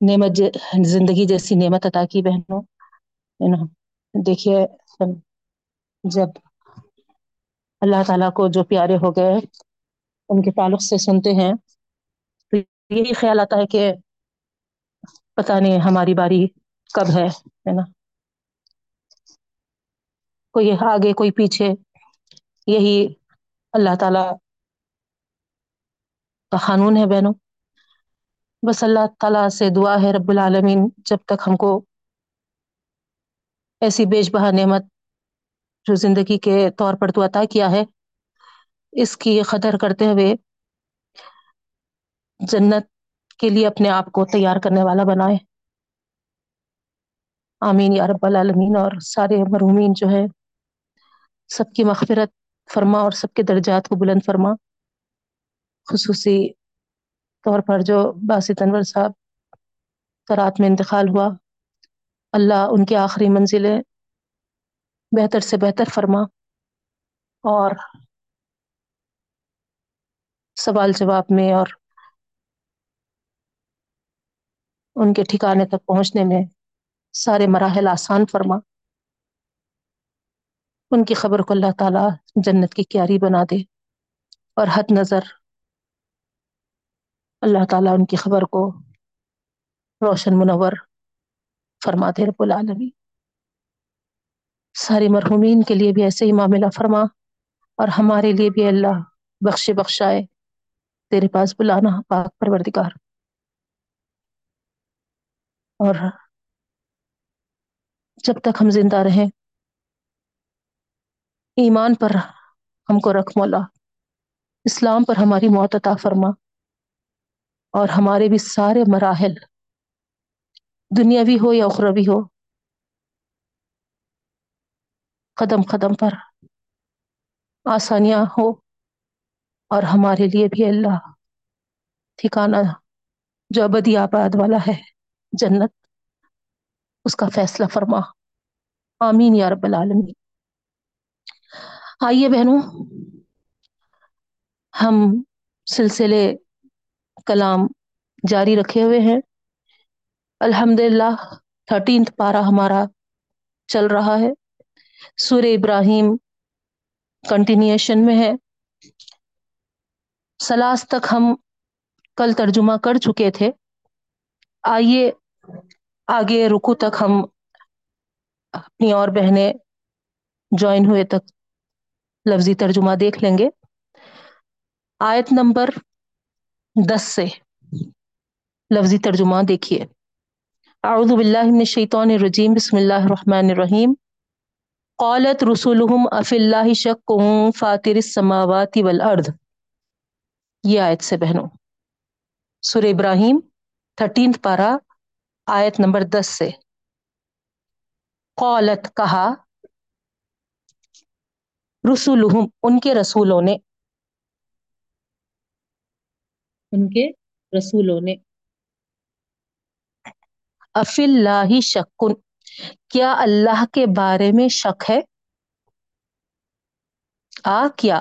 نعمت زندگی جیسی نعمت عطا کی بہنوں، ہے نا؟ دیکھیے جب اللہ تعالیٰ کو جو پیارے ہو گئے، ان کے تعلق سے سنتے ہیں، تو یہی خیال آتا ہے کہ پتہ نہیں ہماری باری کب ہے نا؟ کوئی آگے، کوئی پیچھے، یہی اللہ تعالی کا قانون ہے بہنوں۔ بس اللہ تعالی سے دعا ہے رب العالمین، جب تک ہم کو ایسی بیش بہا نعمت جو زندگی کے طور پر تو عطا کیا ہے، اس کی قدر کرتے ہوئے جنت کے لیے اپنے آپ کو تیار کرنے والا بنائے۔ آمین یا رب العالمین۔ اور سارے مرحومین جو ہے سب کی مغفرت فرما اور سب کے درجات کو بلند فرما، خصوصی طور پر جو باسط انور صاحب کرات میں انتقال ہوا، اللہ ان کی آخری منزلیں بہتر سے بہتر فرما اور سوال جواب میں اور ان کے ٹھکانے تک پہنچنے میں سارے مراحل آسان فرما۔ ان کی خبر کو اللہ تعالیٰ جنت کی کیاری بنا دے اور حد نظر اللہ تعالیٰ ان کی خبر کو روشن منور فرما دے رب العالمین۔ ساری مرحومین کے لیے بھی ایسے ہی معاملہ فرما اور ہمارے لیے بھی اللہ بخش بخشائے۔ تیرے پاس بلانا پاک پروردگار۔ اور جب تک ہم زندہ رہیں، ایمان پر ہم کو رکھ مولا۔ اسلام پر ہماری موت عطا فرما۔ اور ہمارے بھی سارے مراحل دنیاوی ہو یا اخروی ہو، قدم قدم پر آسانیاں ہو اور ہمارے لیے بھی اللہ ٹھکانا جو ابدی آباد والا ہے، جنت، اس کا فیصلہ فرما۔ آمین یا رب العالمین۔ آئیے بہنوں، ہم سلسلے کلام جاری رکھے ہوئے ہیں۔ الحمد للہ تھرٹینتھ پارا ہمارا چل رہا ہے۔ سور ابراہیم کنٹینیوشن میں ہے۔ سلاس تک ہم کل ترجمہ کر چکے تھے۔ آئیے آگے رکو تک ہم اپنی اور بہنیں جوائن ہوئے تک لفظی ترجمہ دیکھ لیں گے۔ آیت نمبر دس سے۔ لفظی ترجمہ دیکھیے۔ اعوذ باللہ من الشیطان الرجیم، بسم اللہ الرحمن الرحیم۔ قالت رسولهم اف اللہ شک فاتر السماوات والارض۔ یہ آیت سے بہنوں سور ابراہیم تھرٹینتھ پارا آیت نمبر دس سے۔ قالت، کہا، رسولہم، ان کے رسولوں نے۔ ان کے رسولوں نے۔ اف اللہ شکن، کیا اللہ کے بارے میں شک ہے؟ آ، کیا،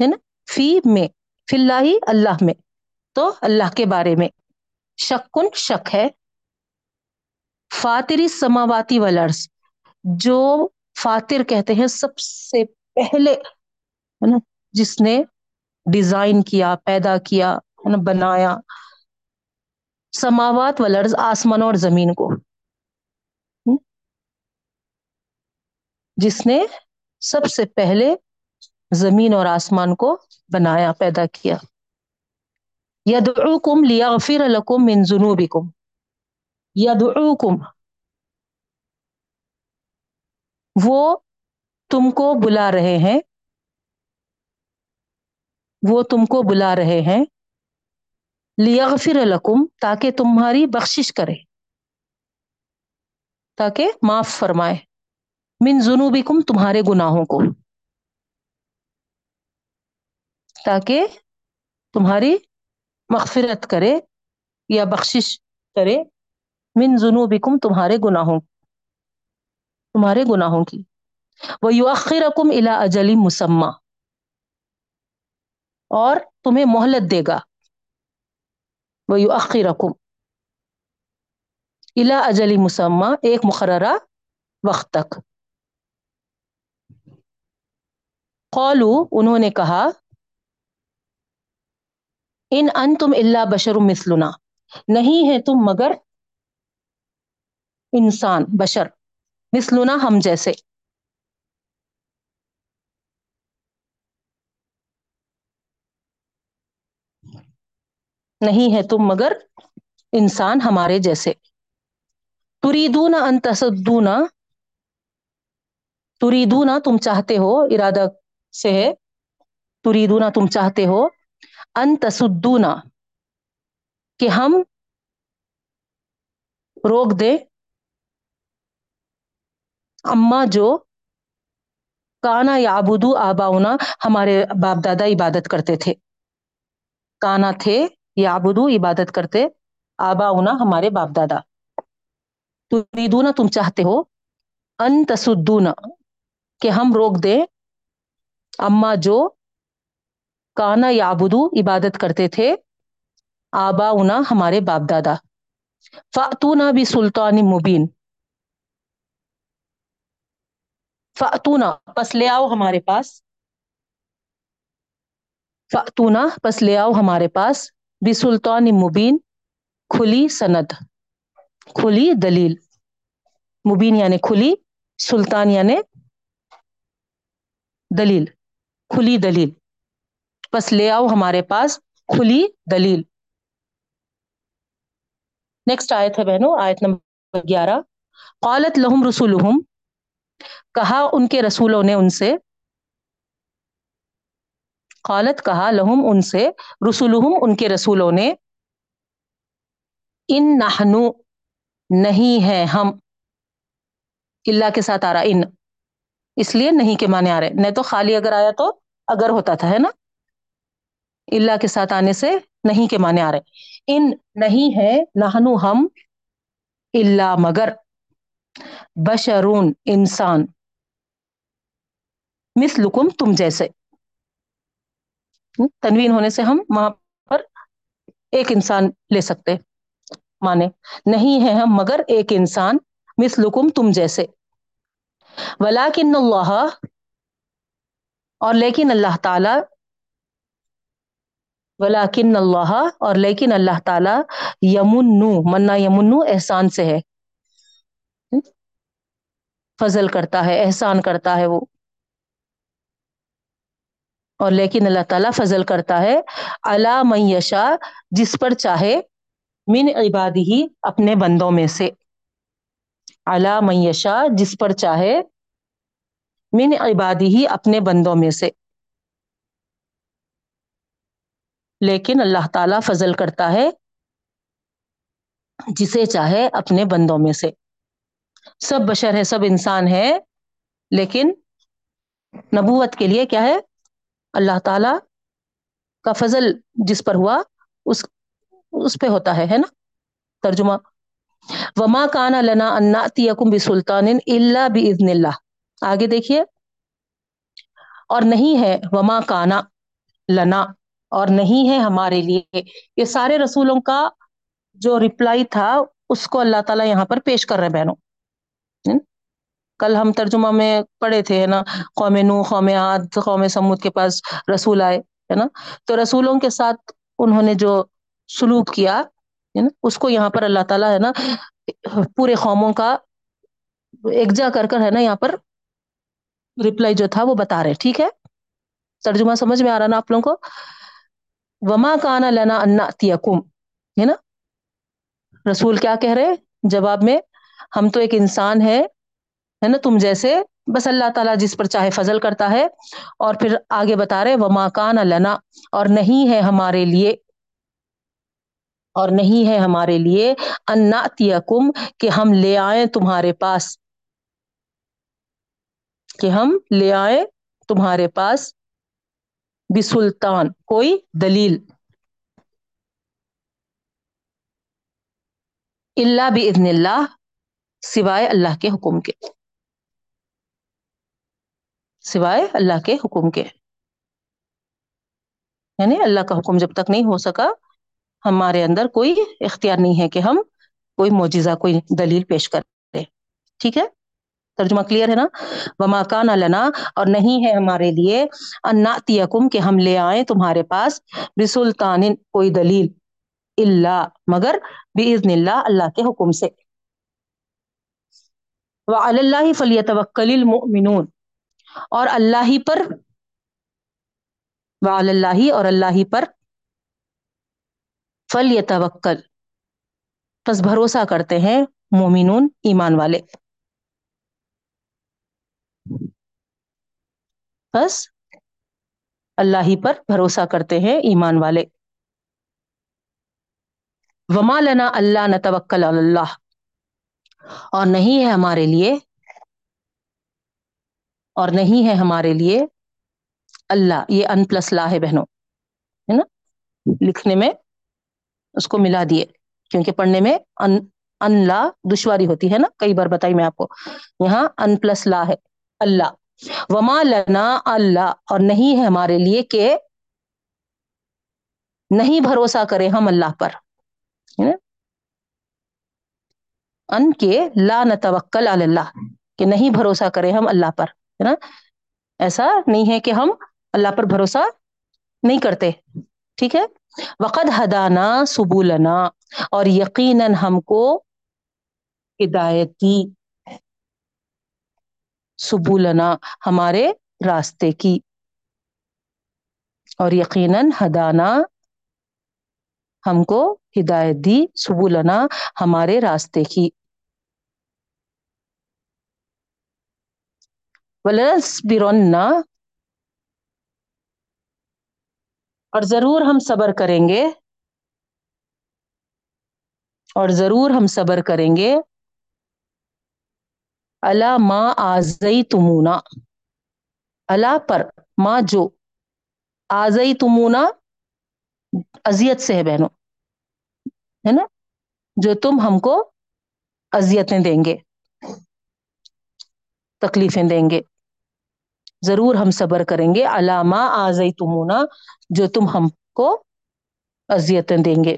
ہے نا؟ فی، میں فی اللہ اللہ میں، تو اللہ کے بارے میں۔ شکن، شک ہے۔ فاتری سماواتی ولرس جو فاتر کہتے ہیں، سب سے پہلے، ہے نا، جس نے ڈیزائن کیا، پیدا کیا، ہے نا، بنایا۔ سماوات ولرز آسمان اور زمین کو۔ جس نے سب سے پہلے زمین اور آسمان کو بنایا، پیدا کیا۔ یدعوکم لیغفر لکم من ذنوبکم۔ یدعوکم۔ وہ تم کو بلا رہے ہیں۔ وہ تم کو بلا رہے ہیں۔ لیغفر لکم تاکہ تمہاری بخشش کرے۔ تاکہ معاف فرمائے۔ من ذنوبکم تمہارے گناہوں کو۔ تاکہ تمہاری مغفرت کرے یا بخشش کرے۔ من ذنوبکم تمہارے گناہوں تمہارے گناہوں کی۔ وہ یؤخرکم الی اجل مسمى۔ اور تمہیں مہلت دے گا۔ وہ یؤخرکم الا اجلی مسمہ ایک مقررہ وقت تک۔ قولو انہوں نے کہا، ان ان تم اللہ بشر مثلنا۔ نہیں ہے تم مگر انسان، بشر۔ مثلنا ہم جیسے۔ نہیں ہے تم مگر انسان ہمارے جیسے۔ تریدون ان تصدونا تریدونا تم چاہتے ہو، ارادہ سے ہے۔ تریدونا تم چاہتے ہو۔ ان تصدونا کہ ہم روک دے اما جو کانا یا یابدو آباؤنا، ہمارے باپ دادا عبادت کرتے تھے۔ کانا تھے یابدو عبادت کرتے آباؤنا ہمارے باپ دادا تریدونا تم چاہتے ہو؟ ان تصدونا کہ ہم روک دیں۔ اما جو کانا یا یابدو عبادت کرتے تھے، آباؤنا ہمارے باپ دادا فاتونا بھی سلطان مبین۔ فاتونا پس لے آؤ ہمارے پاس۔ فاتونا پس لے آؤ ہمارے پاس۔ بھی سلطان مبین کھلی سند، کھلی دلیل۔ مبین یعنی کھلی، سلطان یعنی دلیل، کھلی دلیل۔ پس لے آؤ ہمارے پاس کھلی دلیل۔ نیکسٹ آیت ہے بہنوں، آیت نمبر گیارہ۔ قالت لہم رسولہم، کہا ان کے رسولوں نے ان سے قالت، کہا، لہم ان سے، رسولہم ان کے رسولوں نے، ان نحنو نہیں ہے ہم، اللہ کے ساتھ آ رہا، ان۔ اس لیے نہیں کے معنی آ رہے۔ نہیں تو خالی اگر آیا تو اگر ہوتا تھا، ہے نا؟ اللہ کے ساتھ آنے سے نہیں کے معنی آ رہے۔ ان نہیں ہے نہنو ہم اللہ مگر بشرون انسان۔ مثلکم تم جیسے۔ تنوین ہونے سے ہم وہاں پر ایک انسان لے سکتے مانے۔ نہیں ہے ہم مگر ایک انسان، مثلکم تم جیسے۔ ولیکن اللہ، اور لیکن اللہ تعالی۔ ولیکن اللہ، اور لیکن اللہ تعالی۔ یمنو، منا یمنو احسان سے ہے۔ فضل کرتا ہے، احسان کرتا ہے وہ۔ اور لیکن اللہ تعالیٰ فضل کرتا ہے اللہ میشا جس پر چاہے، من عبادی ہی اپنے بندوں میں سے۔ اللہ میشا جس پر چاہے، من عبادی ہی اپنے بندوں میں سے۔ لیکن اللہ تعالیٰ فضل کرتا ہے، جسے چاہے، اپنے بندوں میں سے۔ سب بشر ہے سب انسان ہے لیکن نبوت کے لیے کیا ہے؟ اللہ تعالی کا فضل جس پر ہوا، اس اس پہ ہوتا ہے ہے نا؟ ترجمہ، وما کانا لنا اناتی یکم بھی سلطان اللہ بھی اللہ آگے دیکھیے۔ اور نہیں ہے وما کانا لنا، اور نہیں ہے ہمارے لیے۔ یہ سارے رسولوں کا جو رپلائی تھا، اس کو اللہ تعالیٰ یہاں پر پیش کر رہے بہنوں۔ کل ہم ترجمہ میں پڑھے تھے، ہے نا؟ قوم نو قوم عاد، قوم سمود کے پاس رسول آئے، ہے نا؟ تو رسولوں کے ساتھ انہوں نے جو سلوک کیا، ہے نا؟ اس کو یہاں پر اللہ تعالیٰ، ہے نا، پورے قوموں کا ایک جا کر کر، ہے نا، یہاں پر رپلائی جو تھا وہ بتا رہے، ٹھیک ہے؟ ترجمہ سمجھ میں آ رہا نا آپ لوگوں کو؟ وما کانا لنا انا تیکم ہے نا؟ رسول کیا کہہ رہے؟ جواب میں، ہم تو ایک انسان ہے ہے نا تم جیسے؟ بس اللہ تعالیٰ جس پر چاہے فضل کرتا ہے اور پھر آگے بتا رہے، وما کان لنا، اور نہیں ہے ہمارے لیے، اور نہیں ہے ہمارے لیے اناتیکم کہ ہم لے آئیں تمہارے پاس، کہ ہم لے آئیں تمہارے پاس بسلطان، کوئی دلیل۔ اللہ بزن اللہ سوائے اللہ کے حکم کے۔ سوائے اللہ کے حکم کے۔ یعنی اللہ کا حکم جب تک نہیں ہو سکا، ہمارے اندر کوئی اختیار نہیں ہے کہ ہم کوئی معجزہ، کوئی دلیل پیش کرے ٹھیک ہے؟ ترجمہ کلیئر ہے نا؟ وما کان لنا، اور نہیں ہے ہمارے لیے اناتیکم کہ ہم لے آئیں تمہارے پاس بسلطان کوئی دلیل اللہ مگر باذن اللہ اللہ کے حکم سے۔ وعلی اللہ فلیتوکل المؤمنون۔ اور اللہ ہی پر وعلی اللہ اور اللہ ہی پر فلیتوکل۔ پس بھروسہ کرتے ہیں مومنون ایمان والے۔ بس اللہ ہی پر بھروسہ کرتے ہیں ایمان والے۔ وما لنا اللہ نتوکل علی اللہ۔ اور نہیں ہے ہمارے لیے اور نہیں ہے ہمارے لیے اللہ، یہ ان پلس لا ہے بہنوں، ہے نا؟ لکھنے میں اس کو ملا دیے، کیونکہ پڑھنے میں ان ان لا دشواری ہوتی ہے نا؟ کئی بار بتائی میں آپ کو۔ یہاں ان پلس لا ہے، اللہ۔ وما لنا اللہ اور نہیں ہے ہمارے لیے کہ نہیں بھروسہ کرے ہم اللہ پر ان کے لا نتوکل علی اللہ، کہ نہیں بھروسہ کرے ہم اللہ پر۔ ہے نا؟ ایسا نہیں ہے کہ ہم اللہ پر بھروسہ نہیں کرتے، ٹھیک ہے؟ وقد ہدانا سبولنا اور یقیناً ہم کو ہدایت دی۔ سبولنا ہمارے راستے کی۔ اور یقیناً ہدانا، ہم کو ہدایت دی۔ سبولنا ہمارے راستے کی۔ ولنصبرن اور ضرور ہم صبر کریں گے۔ اور ضرور ہم صبر کریں گے۔ اللہ ماں آزئی تمونا اللہ پر ماں جو آزئی تمونا اذیت سے ہے بہنوں، ہے نا؟ جو تم ہم کو اذیتیں دیں گے، تکلیفیں دیں گے۔ ضرور ہم صبر کریں گے۔ علامہ آزئی تمونا جو تم ہم کو اذیتیں دیں گے۔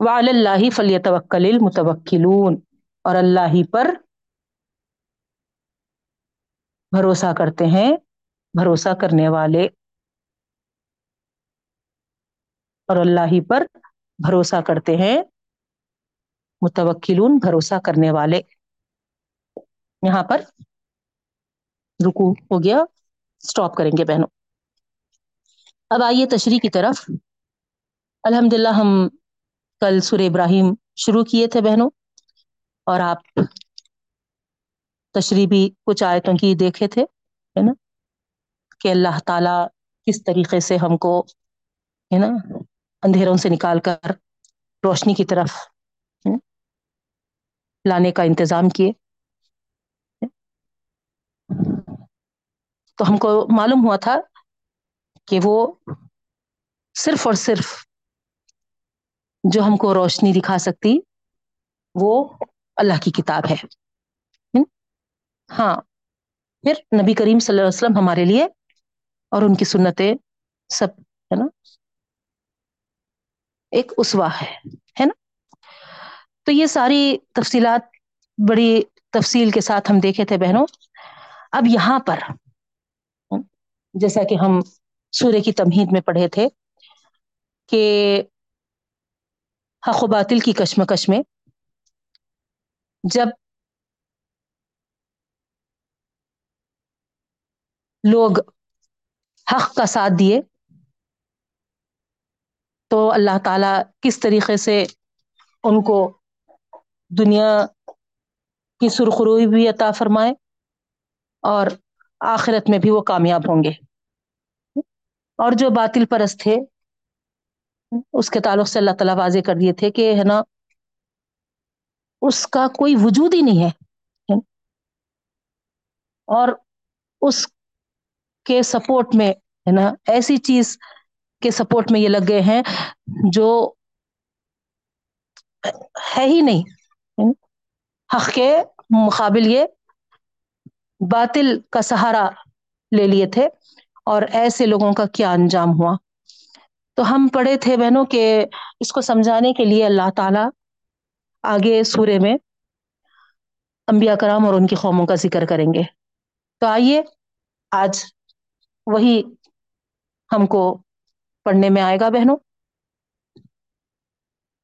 وعلی اللہ فلیتوکل المتوکلون اور اللہ ہی پر بھروسہ کرتے ہیں، بھروسہ کرنے والے۔ اور اللہ ہی پر بھروسہ کرتے ہیں، متوکلون، بھروسہ کرنے والے۔ یہاں پر رکو ہو گیا اسٹاپ کریں گے بہنوں۔ اب آئیے تشریح کی طرف۔ الحمد للہ ہم کل سر ابراہیم شروع کیے تھے بہنوں، اور آپ تشریح بھی کچھ آیتوں کی دیکھے تھے، ہے نا؟ کہ اللہ تعالی کس طریقے سے ہم کو، ہے نا، اندھیروں سے نکال کر روشنی کی طرف لانے کا انتظام کیے۔ تو ہم کو معلوم ہوا تھا کہ وہ صرف اور صرف جو ہم کو روشنی دکھا سکتی وہ اللہ کی کتاب ہے۔ ہاں پھر نبی کریم صلی اللہ علیہ وسلم ہمارے لیے اور ان کی سنتیں سب، ہے نا؟ ایک اسوا ہے ہے نا؟ تو یہ ساری تفصیلات بڑی تفصیل کے ساتھ ہم دیکھے تھے بہنوں۔ اب یہاں پر جیسا کہ ہم سورہ کی تمہید میں پڑھے تھے کہ حق و باطل کی کشمکش میں جب لوگ حق کا ساتھ دیے تو اللہ تعالی کس طریقے سے ان کو دنیا کی سرخروئی بھی عطا فرمائے اور آخرت میں بھی وہ کامیاب ہوں گے۔ اور جو باطل پرست تھے، اس کے تعلق سے اللہ تعالیٰ واضح کر دیے تھے کہ ہے نا، اس کا کوئی وجود ہی نہیں ہے۔ اور اس کے سپورٹ میں ہے نا، ایسی چیز کے سپورٹ میں یہ لگ گئے ہیں جو ہے ہی نہیں۔ حق کے مقابل یہ باطل کا سہارا لے لیے تھے اور ایسے لوگوں کا کیا انجام ہوا؟ تو ہم پڑھے تھے بہنوں کہ اس کو سمجھانے کے لیے اللہ تعالی آگے سورے میں انبیاء کرام اور ان کی قوموں کا ذکر کریں گے۔ تو آئیے، آج وہی ہم کو پڑھنے میں آئے گا بہنوں۔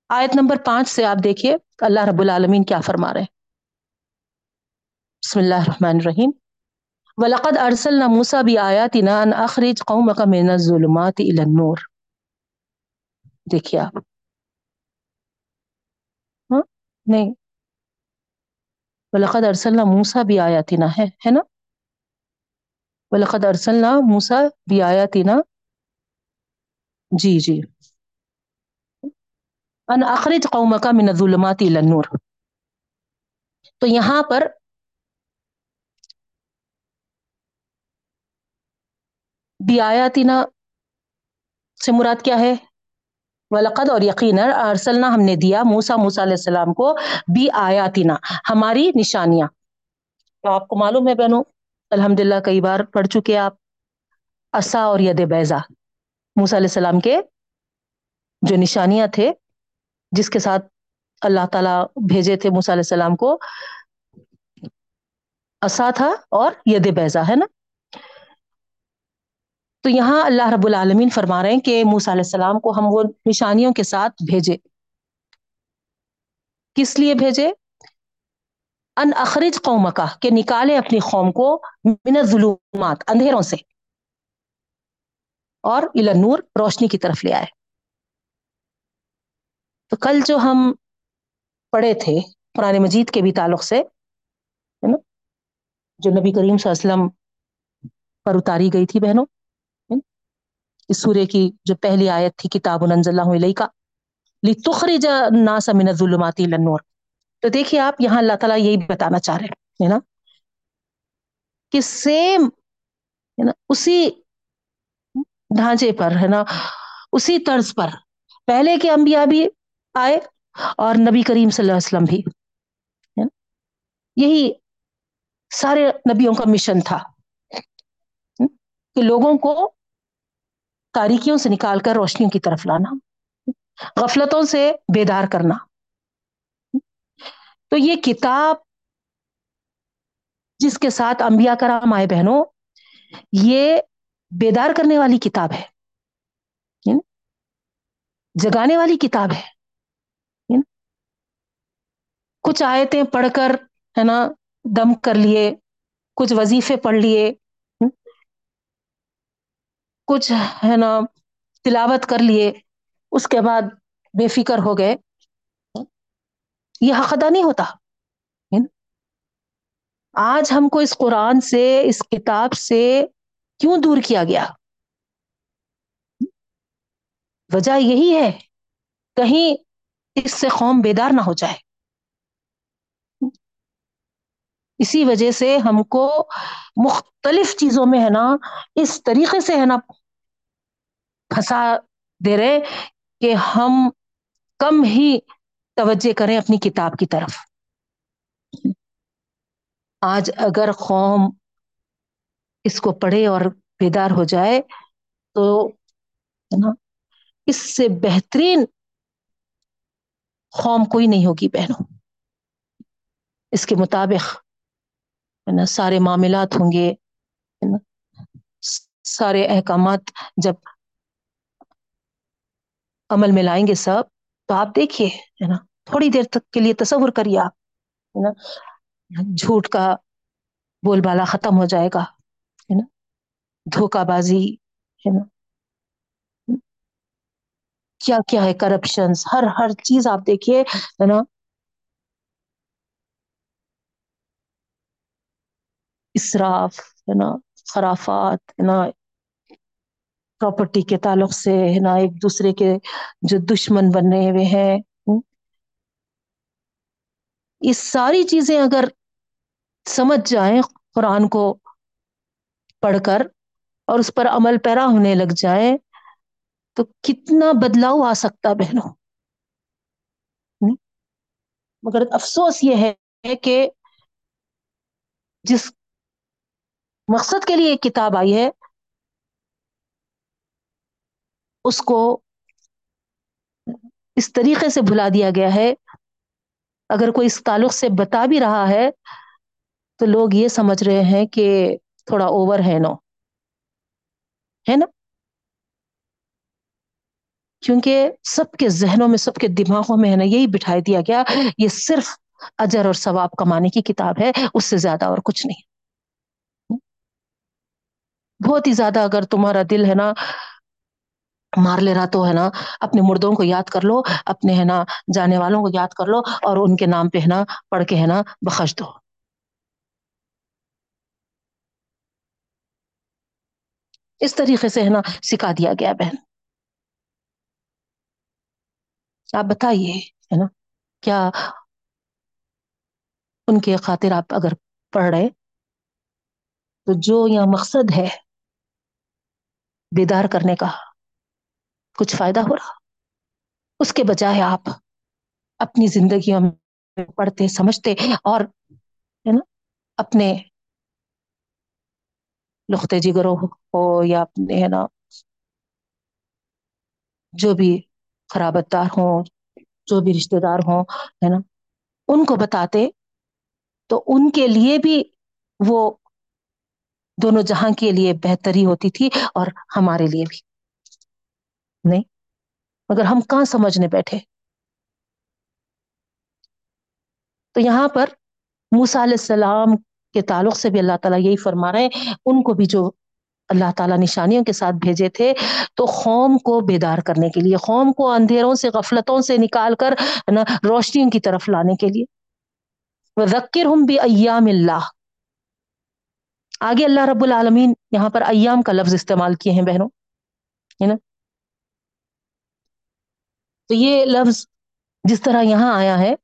آیت نمبر پانچ سے آپ دیکھیے، اللہ رب العالمین کیا فرما رہے ہیں۔ بسم اللہ الرحمن الرحیم. وَلَقَدْ أَرْسَلْنَا مُوسَى بِآيَاتِنَا أَنْ أَخْرِجْ قَوْمَكَ مِنَ الظُّلُمَاتِ إِلَى النُّورِ. دیکھیے آپ. ہاں؟ نہیں. وَلَقَدْ أَرْسَلْنَا مُوسَى بِآيَاتِنَا، ہے ہے نا؟ وَلَقَدْ أَرْسَلْنَا مُوسَى بِآيَاتِنَا جی جی. ان اخرج قومک من الظلمات الى النور. تو یہاں پر بی آیاتنا سے مراد کیا ہے؟ ولقد اور یقینا ارسلنا، ہم نے دیا موسا موسا علیہ السلام کو بی آیاتنا، ہماری نشانیاں۔ تو آپ کو معلوم ہے بہنوں الحمد للہ کئی بار پڑھ چکے آپ اسا اور ید بیضا۔ موسیٰ علیہ السلام کے جو نشانیاں تھے، جس کے ساتھ اللہ تعالیٰ بھیجے تھے موسیٰ علیہ السلام کو اسا تھا اور ید بیضا، ہے نا؟ تو یہاں اللہ رب العالمین فرما رہے ہیں کہ موسیٰ علیہ السلام کو ہم وہ نشانیوں کے ساتھ بھیجے۔ کس لیے بھیجے؟ ان اخرج قوم کا کہ نکالے اپنی قوم کو من الظلمات، اندھیروں سے، اور النور روشنی کی طرف لے آئے۔ تو کل جو ہم پڑھے تھے قرآن مجید کے بھی تعلق سے، ہے نا؟ جو نبی کریم صلی اللہ علیہ وسلم پر اتاری گئی تھی بہنوں اس سورے کی جو پہلی آیت تھی، کتاب اللہ علیہ کا لتخرج الناس من الظلمات الى النور۔ تو دیکھیے آپ، یہاں اللہ تعالیٰ یہی بتانا چاہ رہے ہیں نا؟ کہ سیم ہے نا؟ اسی ڈھانچے پر، ہے نا؟ اسی طرز پر۔ پہلے کے انبیاء بھی آئے اور نبی کریم صلی اللہ علیہ وسلم بھی یہی سارے نبیوں کا مشن تھا۔ کہ لوگوں کو تاریکیوں سے نکال کر روشنیوں کی طرف لانا، غفلتوں سے بیدار کرنا۔ تو یہ کتاب جس کے ساتھ انبیاء کرام آئے بہنوں، یہ بیدار کرنے والی کتاب ہے۔ جگانے والی کتاب ہے۔ کچھ آیتیں پڑھ کر، ہے نا، دم کر لیے، کچھ وظیفے پڑھ لیے کچھ ہے نا تلاوت کر لیے، اس کے بعد بے فکر ہو گئے۔ یہ حق ادا نہیں ہوتا۔ آج ہم کو اس قرآن سے، اس کتاب سے کیوں دور کیا گیا؟ وجہ یہی ہے، کہیں اس سے قوم بیدار نہ ہو جائے۔ اسی وجہ سے ہم کو مختلف چیزوں میں ہے نا، اس طریقے سے ہے نا پھنسا دے رہے کہ ہم کم ہی توجہ کریں اپنی کتاب کی طرف۔ آج اگر قوم اس کو پڑھے اور بیدار ہو جائے تو نا، اس سے بہترین قوم کوئی نہیں ہوگی بہنوں۔ اس کے مطابق ہے نا، سارے معاملات ہوں گے، ہے نا؟ سارے احکامات جب عمل میں لائیں گے سب، تو آپ دیکھیے، ہے نا؟ تھوڑی دیر تک کے لیے تصور کریے آپ، ہے نا؟ جھوٹ کا بول بالا ختم ہو جائے گا، ہے نا؟ دھوکہ بازی، ہے نا؟ کیا کیا ہے کرپشن ہر ہر چیز آپ دیکھیے، ہے نا؟ اسراف، ہے نا، خرافات، ہے نا پراپرٹی کے تعلق سے، ہے نا، ایک دوسرے کے جو دشمن بنے ہوئے ہیں۔ یہ ساری چیزیں اگر سمجھ جائیں قرآن کو پڑھ کر اور اس پر عمل پیرا ہونے لگ جائے تو کتنا بدلاؤ آ سکتا بہنوں۔ مگر افسوس یہ ہے کہ جس مقصد کے لیے ایک کتاب آئی ہے۔ اس کو اس طریقے سے بھلا دیا گیا ہے۔ اگر کوئی اس تعلق سے بتا بھی رہا ہے، تو لوگ یہ سمجھ رہے ہیں کہ تھوڑا اوور ہے نو ہے نا؟ کیونکہ سب کے ذہنوں میں، سب کے دماغوں میں ہے نا، یہی بٹھائی دیا گیا، یہ صرف اجر اور ثواب کمانے کی کتاب ہے، اس سے زیادہ اور کچھ نہیں۔ بہت ہی زیادہ اگر تمہارا دل ہے نا مار لے رہا تو ہے نا اپنے مردوں کو یاد کر لو، اپنے ہے نا جانے والوں کو یاد کر لو اور ان کے نام پہ ہے نا پڑھ کے ہے نا بخش دو اس طریقے سے ہے نا سکھا دیا گیا بہن۔ آپ بتائیے ہے نا، کیا ان کے خاطر آپ اگر پڑھ رہے تو جو یہاں مقصد ہے بیدار کرنے کا کچھ فائدہ ہو رہا؟ اس کے بجائے آپ اپنی زندگیوں میں پڑھتے، سمجھتے اور ہے نا، اپنے لختے جگروں ہو یا اپنے، ہے نا، جو بھی خرابت دار ہوں، جو بھی رشتے دار ہوں، ہے نا، ان کو بتاتے تو ان کے لیے بھی وہ دونوں جہاں کے لیے بہتری ہوتی تھی اور ہمارے لیے بھی۔ نہیں، مگر ہم کہاں سمجھنے بیٹھے؟ تو یہاں پر موسا علیہ السلام کے تعلق سے بھی اللہ تعالیٰ یہی فرما رہے ہیں، ان کو بھی جو اللہ تعالیٰ نشانیوں کے ساتھ بھیجے تھے، تو قوم کو بیدار کرنے کے لیے قوم کو اندھیروں سے، غفلتوں سے نکال کر روشنیوں کی طرف لانے کے لیے۔ ذکر ہوں بھی ایام اللہ آگے اللہ رب العالمین یہاں پر ایام کا لفظ استعمال کیے ہیں بہنوں، ہے نا؟ تو یہ لفظ جس طرح یہاں آیا ہے،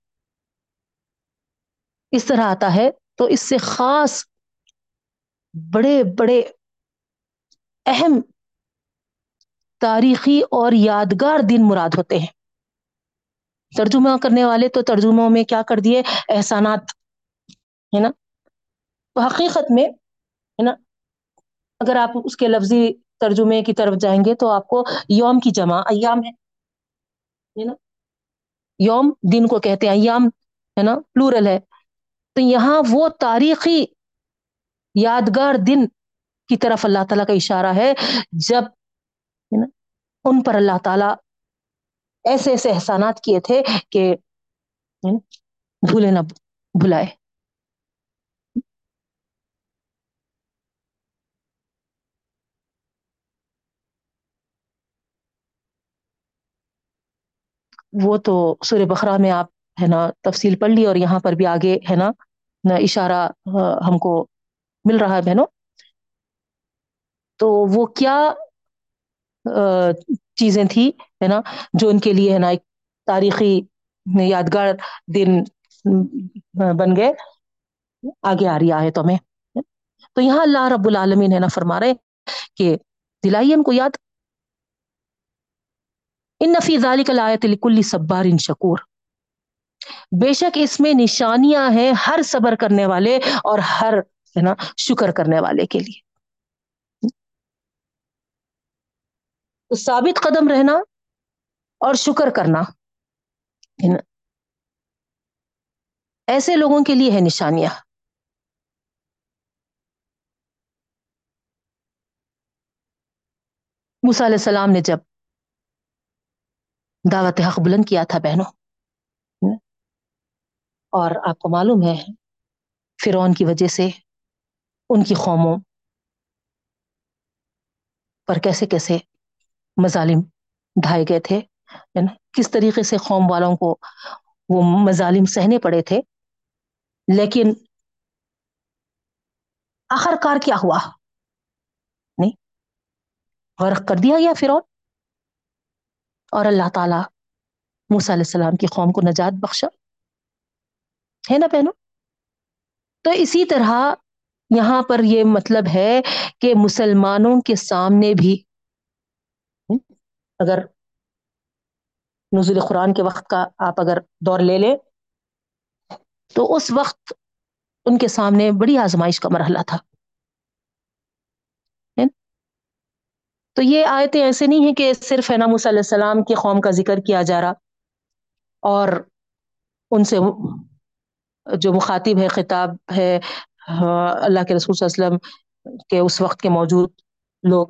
اس طرح آتا ہے، تو اس سے خاص بڑے بڑے اہم تاریخی اور یادگار دن مراد ہوتے ہیں۔ ترجمہ کرنے والے تو ترجموں میں کیا کر دیے؟ احسانات، ہے نا؟ تو حقیقت میں ہے نا؟ اگر آپ اس کے لفظی ترجمے کی طرف جائیں گے تو آپ کو یوم کی جمع، ایام ہے نا؟ یوم دن کو کہتے ہیں، ایام ہے نا؟ پلورل ہے۔ تو یہاں وہ تاریخی یادگار دن کی طرف اللہ تعالیٰ کا اشارہ ہے، جب نا؟ ان پر اللہ تعالیٰ ایسے ایسے احسانات کیے تھے کہ بھولے نہ بھلائے۔ وہ تو سورہ بخرا میں آپ ہے نا تفصیل پڑھ لی اور یہاں پر بھی آگے ہے نا اشارہ ہم کو مل رہا ہے بہنوں۔ تو وہ کیا چیزیں تھی ہے نا جو ان کے لیے ہے نا ایک تاریخی یادگار دن بن گئے۔ آگے آ رہی آئے تو میں۔ تو یہاں اللہ رب العالمین ہے نا فرما رہے کہ دلائیے ان کو یاد ان نفیز علی کلایت کلی صبار ان شکور۔ بے شک اس میں نشانیاں ہیں ہر صبر کرنے والے اور ہر ہے نا شکر کرنے والے کے لیے۔ تو ثابت قدم رہنا اور شکر کرنا ایسے لوگوں کے لیے ہے نشانیاں۔ موسیٰ علیہ السلام نے جب دعوت حق بلند کیا تھا بہنوں۔ اور آپ کو معلوم ہے، فرعون کی وجہ سے ان کی قوموں پر کیسے کیسے مظالم ڈھائے گئے تھے۔ یعنی کس طریقے سے قوم والوں کو وہ مظالم سہنے پڑے تھے۔ لیکن آخر کار کیا ہوا؟ نہیں، غرق کر دیا گیا فرعون۔ اور اللہ تعالی موسیٰ علیہ السلام کی قوم کو نجات بخشا۔ ہے نا پہنو تو اسی طرح یہاں پر یہ مطلب ہے کہ مسلمانوں کے سامنے بھی اگر نزول قرآن کے وقت کا آپ اگر دور لے لیں، تو اس وقت ان کے سامنے بڑی آزمائش کا مرحلہ تھا۔ تو یہ آیتیں ایسے نہیں ہیں کہ صرف ہے نا علیہ السلام کی قوم کا ذکر کیا جا رہا اور ان سے جو مخاطب ہے، خطاب ہے، اللہ کے رسول صلی اللہ علیہ وسلم کے اس وقت کے موجود لوگ۔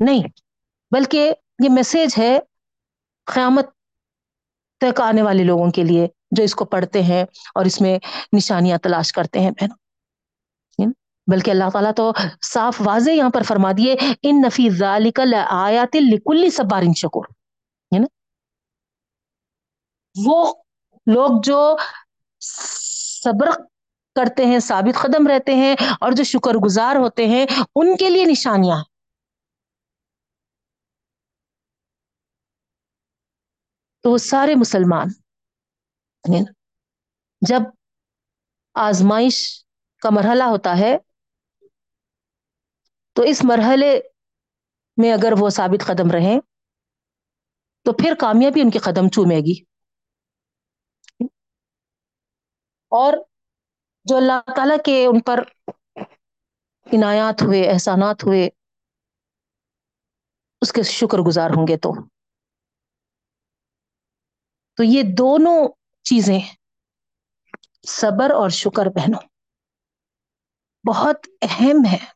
نہیں، بلکہ یہ میسج ہے قیامت تک آنے والے لوگوں کے لیے جو اس کو پڑھتے ہیں اور اس میں نشانیاں تلاش کرتے ہیں۔ بہنوں بلکہ اللہ تعالیٰ تو صاف واضح یہاں پر فرما دیے ان نفی ذالک آیات لکل صبار شکور ہے نا؟ وہ لوگ جو صبر کرتے ہیں، ثابت قدم رہتے ہیں اور جو شکر گزار ہوتے ہیں، ان کے لیے نشانیاں تو وہ سارے مسلمان جب آزمائش کا مرحلہ ہوتا ہے تو اس مرحلے میں اگر وہ ثابت قدم رہیں تو پھر کامیابی ان کے قدم چومے گی۔ اور جو اللہ تعالیٰ کے ان پر عنایات ہوئے، احسانات ہوئے، اس کے شکر گزار ہوں گے تو۔ تو یہ دونوں چیزیں صبر اور شکر بہنوں، بہت اہم ہے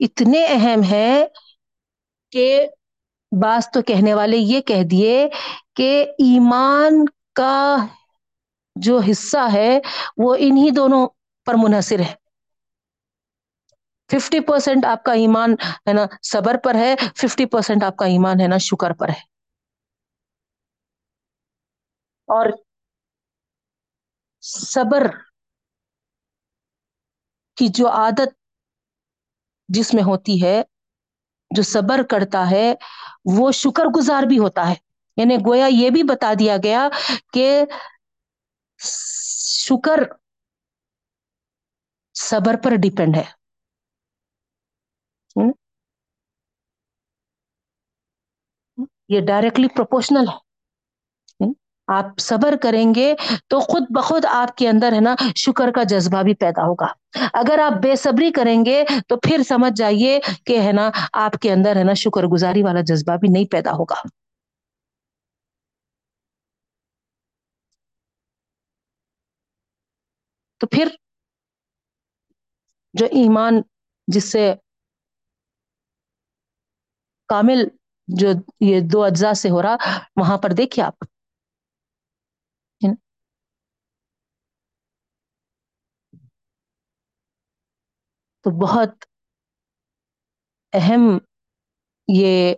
اتنے اہم ہے کہ بعض تو کہنے والے یہ کہہ دیے کہ ایمان کا جو حصہ ہے وہ انہی دونوں پر منحصر ہے۔ ففٹی پرسینٹ آپ کا ایمان ہے نا صبر پر ہے، ففٹی پرسینٹ آپ کا ایمان ہے نا شکر پر ہے۔ اور صبر کی جو عادت جس میں ہوتی ہے، جو صبر کرتا ہے، وہ شکر گزار بھی ہوتا ہے۔ یعنی گویا یہ بھی بتا دیا گیا کہ شکر صبر پر ڈیپینڈ ہے۔ یہ ڈائریکٹلی پروپورشنل ہے۔ آپ صبر کریں گے تو خود بخود آپ کے اندر ہے نا شکر کا جذبہ بھی پیدا ہوگا۔ اگر آپ بے صبری کریں گے تو پھر سمجھ جائیے کہ ہے نا آپ کے اندر ہے نا شکر گزاری والا جذبہ بھی نہیں پیدا ہوگا۔ تو پھر جو ایمان جس سے کامل جو یہ دو اجزاء سے ہو رہا، وہاں پر دیکھیے آپ۔ تو بہت اہم یہ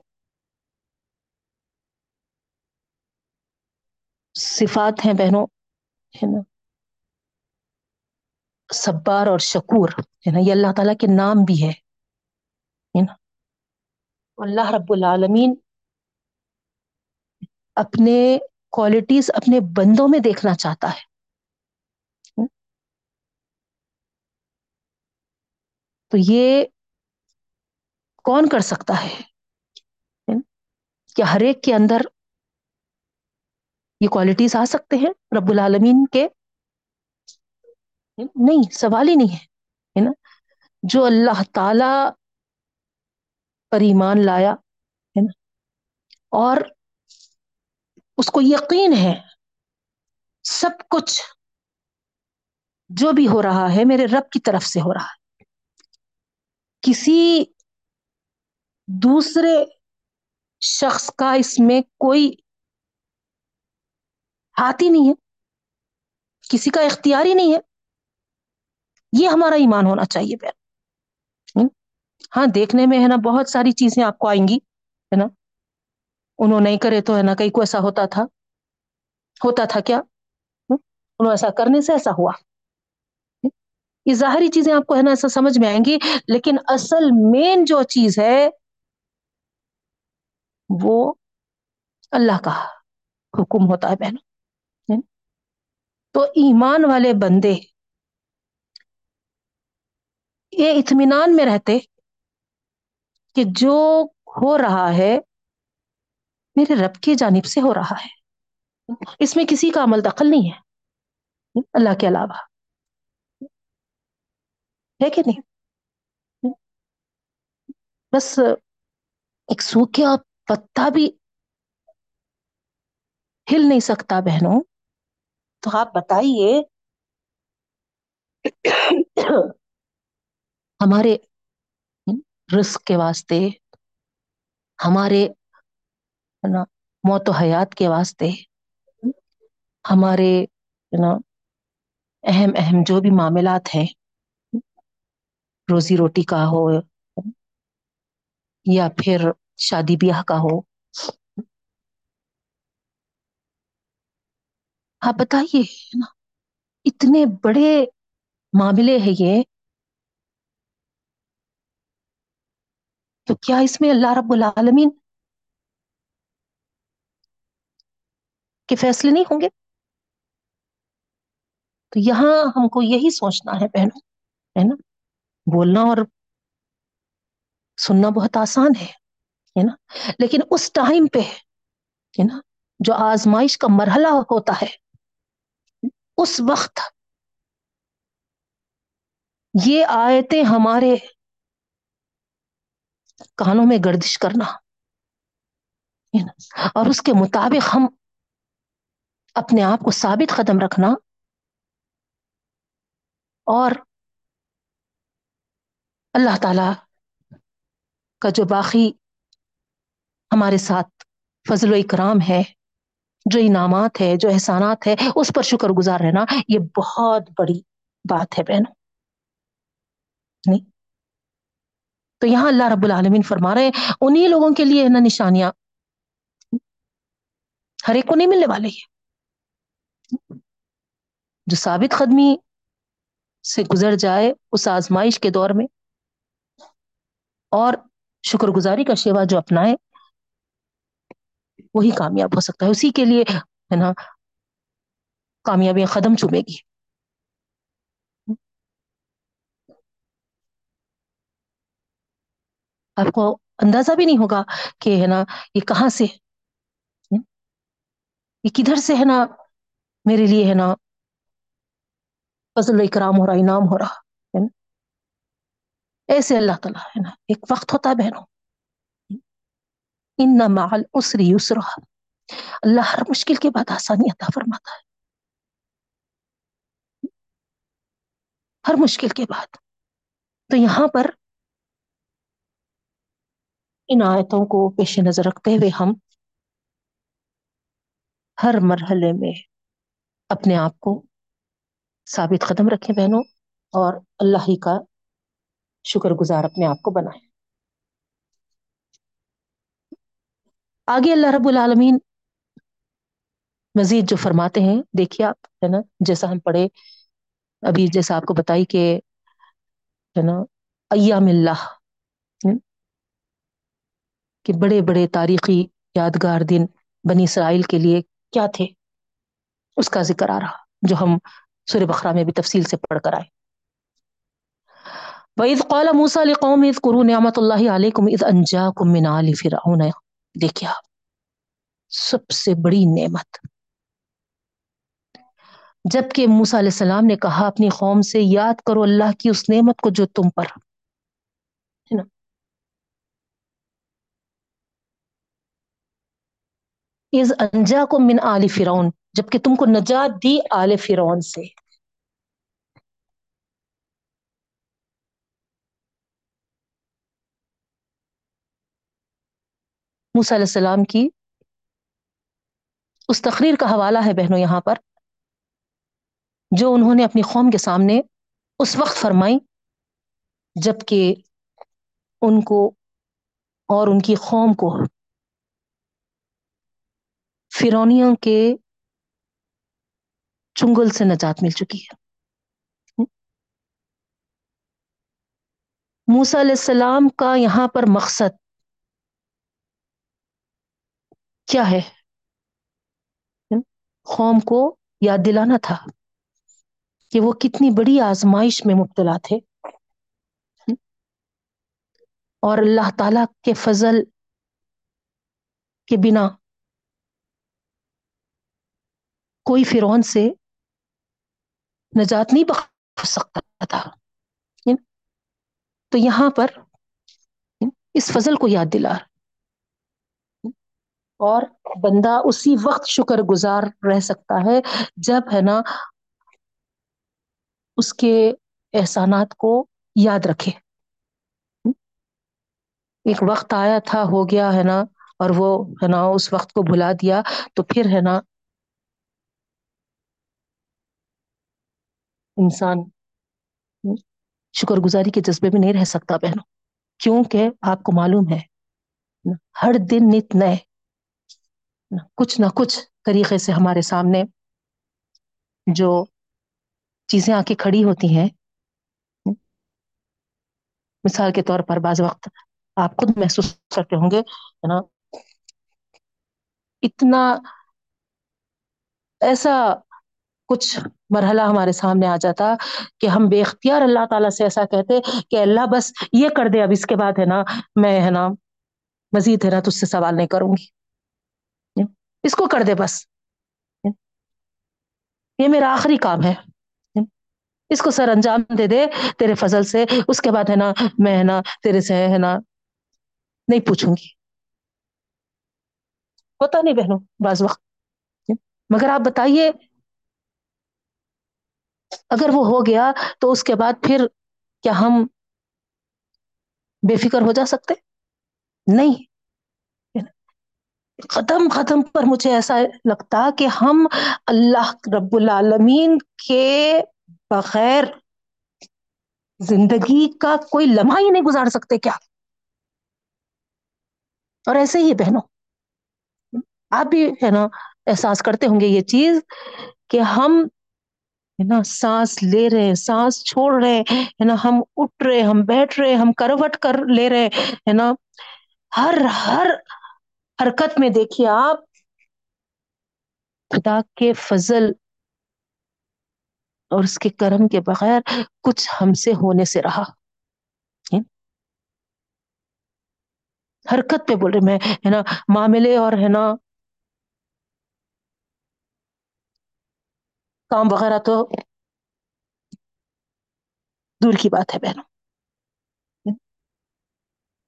صفات ہیں بہنوں، ہے نا؟ صبار اور شکور، ہے نا؟ یہ اللہ تعالیٰ کے نام بھی ہے نا؟ اللہ رب العالمین اپنے کوالٹیز اپنے بندوں میں دیکھنا چاہتا ہے۔ تو یہ کون کر سکتا ہے؟ کیا ہر ایک کے اندر یہ کوالٹیز آ سکتے ہیں رب العالمین کے؟ نہیں، سوال ہی نہیں ہے نا؟ جو اللہ تعالی پر ایمان لایا، ہے نا؟ اور اس کو یقین ہے، سب کچھ جو بھی ہو رہا ہے میرے رب کی طرف سے ہو رہا ہے۔ کسی دوسرے شخص کا اس میں کوئی ہاتھ ہی نہیں ہے، کسی کا اختیار ہی نہیں ہے۔ یہ ہمارا ایمان ہونا چاہیے بہن۔ ہاں دیکھنے میں ہے نا بہت ساری چیزیں آپ کو آئیں گی، ہے نا؟ انہوں نہیں کرے تو ہے نا کہیں کو ایسا ہوتا تھا۔ ہوتا تھا کیا؟ انہوں ایسا کرنے سے ایسا ہوا۔ یہ ظاہری چیزیں آپ کو ہے نا ایسا سمجھ میں آئیں گی، لیکن اصل مین جو چیز ہے، وہ اللہ کا حکم ہوتا ہے بہن تو ایمان والے بندے یہ اطمینان میں رہتے کہ جو ہو رہا ہے میرے رب کی جانب سے ہو رہا ہے۔ اس میں کسی کا عمل دخل نہیں ہے۔ اللہ کے علاوہ۔ ہے کہ نہیں؟ بس ایک سوکھا پتا بھی ہل نہیں سکتا بہنوں۔ تو آپ بتائیے، ہمارے رسک کے واسطے، ہمارے نا، موت و حیات کے واسطے، ہمارے نا، اہم اہم جو بھی معاملات ہیں روزی روٹی کا ہو یا پھر شادی بیاہ کا ہو۔ آپ بتائیے نا، اتنے بڑے معاملے ہیں یہ۔ تو کیا اس میں اللہ رب العالمین کے فیصلے نہیں ہوں گے؟ تو یہاں ہم کو یہی سوچنا ہے بہنوں، ہے نا؟ بولنا اور سننا بہت آسان ہے ہے نا؟ لیکن اس ٹائم پہ، ہے نا، جو آزمائش کا مرحلہ ہوتا ہے، اس وقت یہ آیتیں ہمارے کانوں میں گردش کرنا اور اس کے مطابق ہم اپنے آپ کو ثابت قدم رکھنا اور اللہ تعالی کا جو باقی ہمارے ساتھ فضل و اکرام ہے، جو انعامات ہے، جو احسانات ہے، اس پر شکر گزار رہنا یہ بہت بڑی بات ہے بہنوں۔ نہیں تو یہاں اللہ رب العالمین فرما رہے ہیں انہیں لوگوں کے لیے نا نشانیاں ہر ایک کو نہیں ملنے والے یہ جو ثابت قدمی سے گزر جائے اس آزمائش کے دور میں اور شکر گزاری کا شیوا جو اپنائے، وہی کامیاب ہو سکتا ہے۔ اسی کے لیے ہے نا، کامیابیاں قدم چومے گی۔ آپ کو اندازہ بھی نہیں ہوگا کہ ہے نا، یہ کہاں سے یہ کدھر سے ہے نا، میرے لیے ہے نا، فضل اکرام ہو رہا، انعام ہو رہا۔ ایسے اللہ تعالیٰ ہے نا، ایک وقت ہوتا ہے بہنوں۔ ان مع العسر یسرا اللہ ہر مشکل کے بعد آسانی عطا فرماتا ہے۔ ہر مشکل کے بعد۔ تو یہاں پر ان آیتوں کو پیش نظر رکھتے ہوئے ہم ہر مرحلے میں اپنے آپ کو ثابت قدم رکھیں بہنوں، اور اللہ ہی کا شکر گزار اپنے آپ کو بنائیں آگے اللہ رب العالمین مزید جو فرماتے ہیں، دیکھیے آپ، ہے نا، جیسا ہم پڑھے ابھی، جیسا آپ کو بتائی کہ، ہے نا، ایام اللہ کہ بڑے بڑے تاریخی یادگار دن بنی اسرائیل کے لیے کیا تھے؟ اس کا ذکر آ رہا، جو ہم سورہ بقرہ میں بھی تفصیل سے پڑھ کر آئے۔ وَإِذْ قَالَ مُوسَى لِقَوْمِهِ اذْكُرُوا نِعْمَةَ اللَّهِ عَلَيْكُمْ إِذْ أَنْجَاكُمْ مِنْ آلِ فِرْعَوْنَ دیکھیں آپ، سب سے بڑی نعمت۔ جبکہ موسیٰ علیہ السلام نے کہا، اپنی قوم سے یاد کرو اللہ کی اس نعمت کو جو تم پر ہے نا۔ از انجا کو من آل فرعون، جبکہ تم کو نجات دی آل فرعون سے۔ موسیٰ علیہ السلام کی اس تقریر کا حوالہ ہے بہنوں یہاں پر، جو انہوں نے اپنی قوم کے سامنے اس وقت فرمائی جبکہ ان کو اور ان کی قوم کو فرونیوں کے چنگل سے نجات مل چکی ہے۔ موسیٰ علیہ السلام کا یہاں پر مقصد کیا ہے؟ قوم کو یاد دلانا تھا کہ وہ کتنی بڑی آزمائش میں مبتلا تھے۔ اور اللہ تعالی کے فضل کے بنا کوئی فرعون سے نجات نہیں بخش سکتا تھا۔ تو یہاں پر اس فضل کو یاد دلا۔ اور بندہ اسی وقت شکر گزار رہ سکتا ہے جب ہے نا اس کے احسانات کو یاد رکھے۔ ایک وقت آیا تھا، ہو گیا ہے نا، اور وہ ہے نا اس وقت کو بھلا دیا تو پھر ہے نا انسان شکر گزاری کے جذبے میں نہیں رہ سکتا بہنوں، کیونکہ آپ کو معلوم ہے، ہر دن نت نئے کچھ نہ کچھ طریقے سے ہمارے سامنے جو چیزیں آ کے کھڑی ہوتی ہیں۔ مثال کے طور پر بعض وقت آپ خود محسوس کرتے ہوں گے، ہے نا؟ اتنا ایسا کچھ مرحلہ ہمارے سامنے آ جاتا کہ ہم بے اختیار اللہ تعالی سے ایسا کہتے کہ اللہ بس یہ کر دے اب اس کے بعد، ہے نا؟ میں، ہے نا؟ مزید، ہے نا؟ تج سے سوال نہیں کروں گی۔ اس کو کر دے بس۔ یہ میرا آخری کام ہے۔ اس کو سر انجام دے دے تیرے فضل سے۔ اس کے بعد ہے نا میں ہے نا تیرے سے ہے نا نہیں پوچھوں گی۔ ہوتا نہیں بہنوں بعض وقت۔ مگر آپ بتائیے، اگر وہ ہو گیا تو اس کے بعد پھر کیا ہم بے فکر ہو جا سکتے؟ نہیں۔ ختم ختم پر مجھے ایسا لگتا کہ ہم اللہ رب العالمین کے بغیر زندگی کا کوئی لمحہ ہی نہیں گزار سکتے کیا؟ اور ایسے ہی بہنوں، آپ بھی ہے نا احساس کرتے ہوں گے یہ چیز کہ ہم ہے نا سانس لے رہے سانس چھوڑ رہے ہے نا ہم اٹھ رہے ہم بیٹھ رہے ہم کروٹ کر لے رہے ہے نا ہر ہر حرکت میں دیکھیے آپ۔ خدا کے فضل اور اس کے کرم کے بغیر کچھ ہم سے ہونے سے رہا۔ حرکت پہ بول رہے، میں، ہے نا، معاملے اور، ہے نا، کام وغیرہ تو دور کی بات ہے بہنوں۔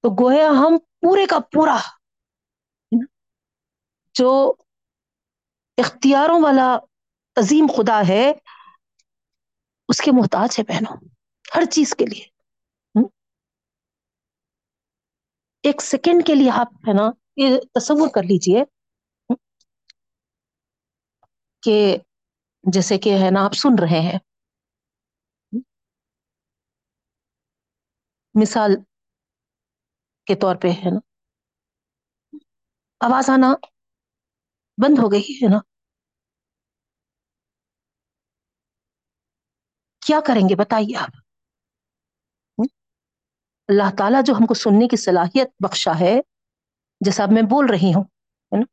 تو گویا ہم پورے کا پورا جو اختیاروں والا عظیم خدا ہے، اس کے محتاج ہے بہنوں، ہر چیز کے لیے۔ ایک سیکنڈ کے لیے آپ ہے نا، یہ تصور کر لیجیے کہ جیسے کہ ہے نا، آپ سن رہے ہیں۔ مثال کے طور پہ ہے نا، آواز آنا۔ بند ہو گئی ہے نا۔ کیا کریں گے بتائیے آپ؟ اللہ تعالیٰ جو ہم کو سننے کی صلاحیت بخشا ہے، جیسا اب میں بول رہی ہوں، ہے نا؟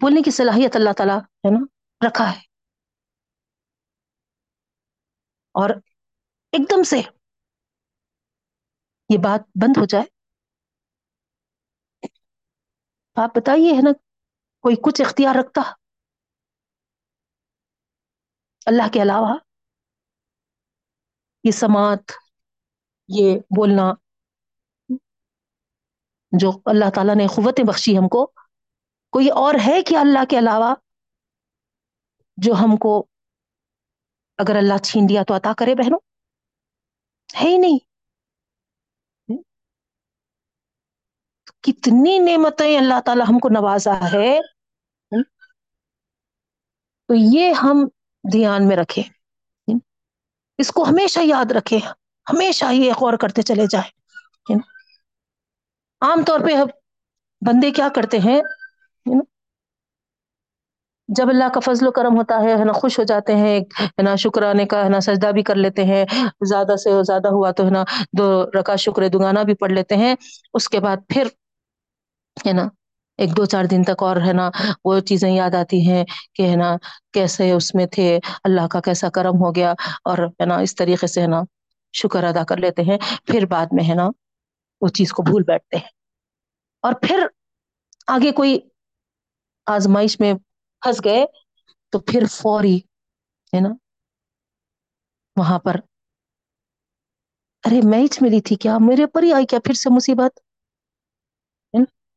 بولنے کی صلاحیت اللہ تعالیٰ، ہے نا، رکھا ہے۔ اور ایک دم سے یہ بات بند ہو جائے۔ آپ بتائیے، ہے نا کوئی کچھ اختیار رکھتا؟ اللہ کے علاوہ یہ سماعت، یہ بولنا جو اللہ تعالیٰ نے قوتیں بخشی ہم کو، کوئی اور ہے کہ اللہ کے علاوہ جو ہم کو اگر اللہ چھین دیا تو عطا کرے بہنوں؟ ہے ہی نہیں۔ کتنی نعمتیں اللہ تعالی ہم کو نوازا ہے تو یہ ہم دھیان میں رکھیں۔ اس کو ہمیشہ یاد رکھے ہمیشہ یہ غور کرتے چلے جائے عام طور پہ بندے کیا کرتے ہیں؟ جب اللہ کا فضل و کرم ہوتا ہے نا، خوش ہو جاتے ہیں، ہے نا، شکرانے کا، ہے نا، سجدہ بھی کر لیتے ہیں۔ زیادہ سے زیادہ ہوا تو، ہے نا، دو رکا شکر دگانا بھی پڑھ لیتے ہیں۔ اس کے بعد پھر ہے نا؟ ایک دو چار دن تک اور ہے نا، وہ چیزیں یاد آتی ہیں کہ ہے نا، کیسے اس میں تھے، اللہ کا کیسا کرم ہو گیا اور ہے نا، اس طریقے سے ہے نا شکر ادا کر لیتے ہیں۔ پھر بعد میں ہے نا اس چیز کو بھول بیٹھتے ہیں۔ اور پھر آگے کوئی آزمائش میں پھنس گئے تو پھر فوری ہے نا، وہاں پر ارے میچ ملی تھی کیا؟ میرے پر ہی آئی کیا؟ پھر سے مصیبت؟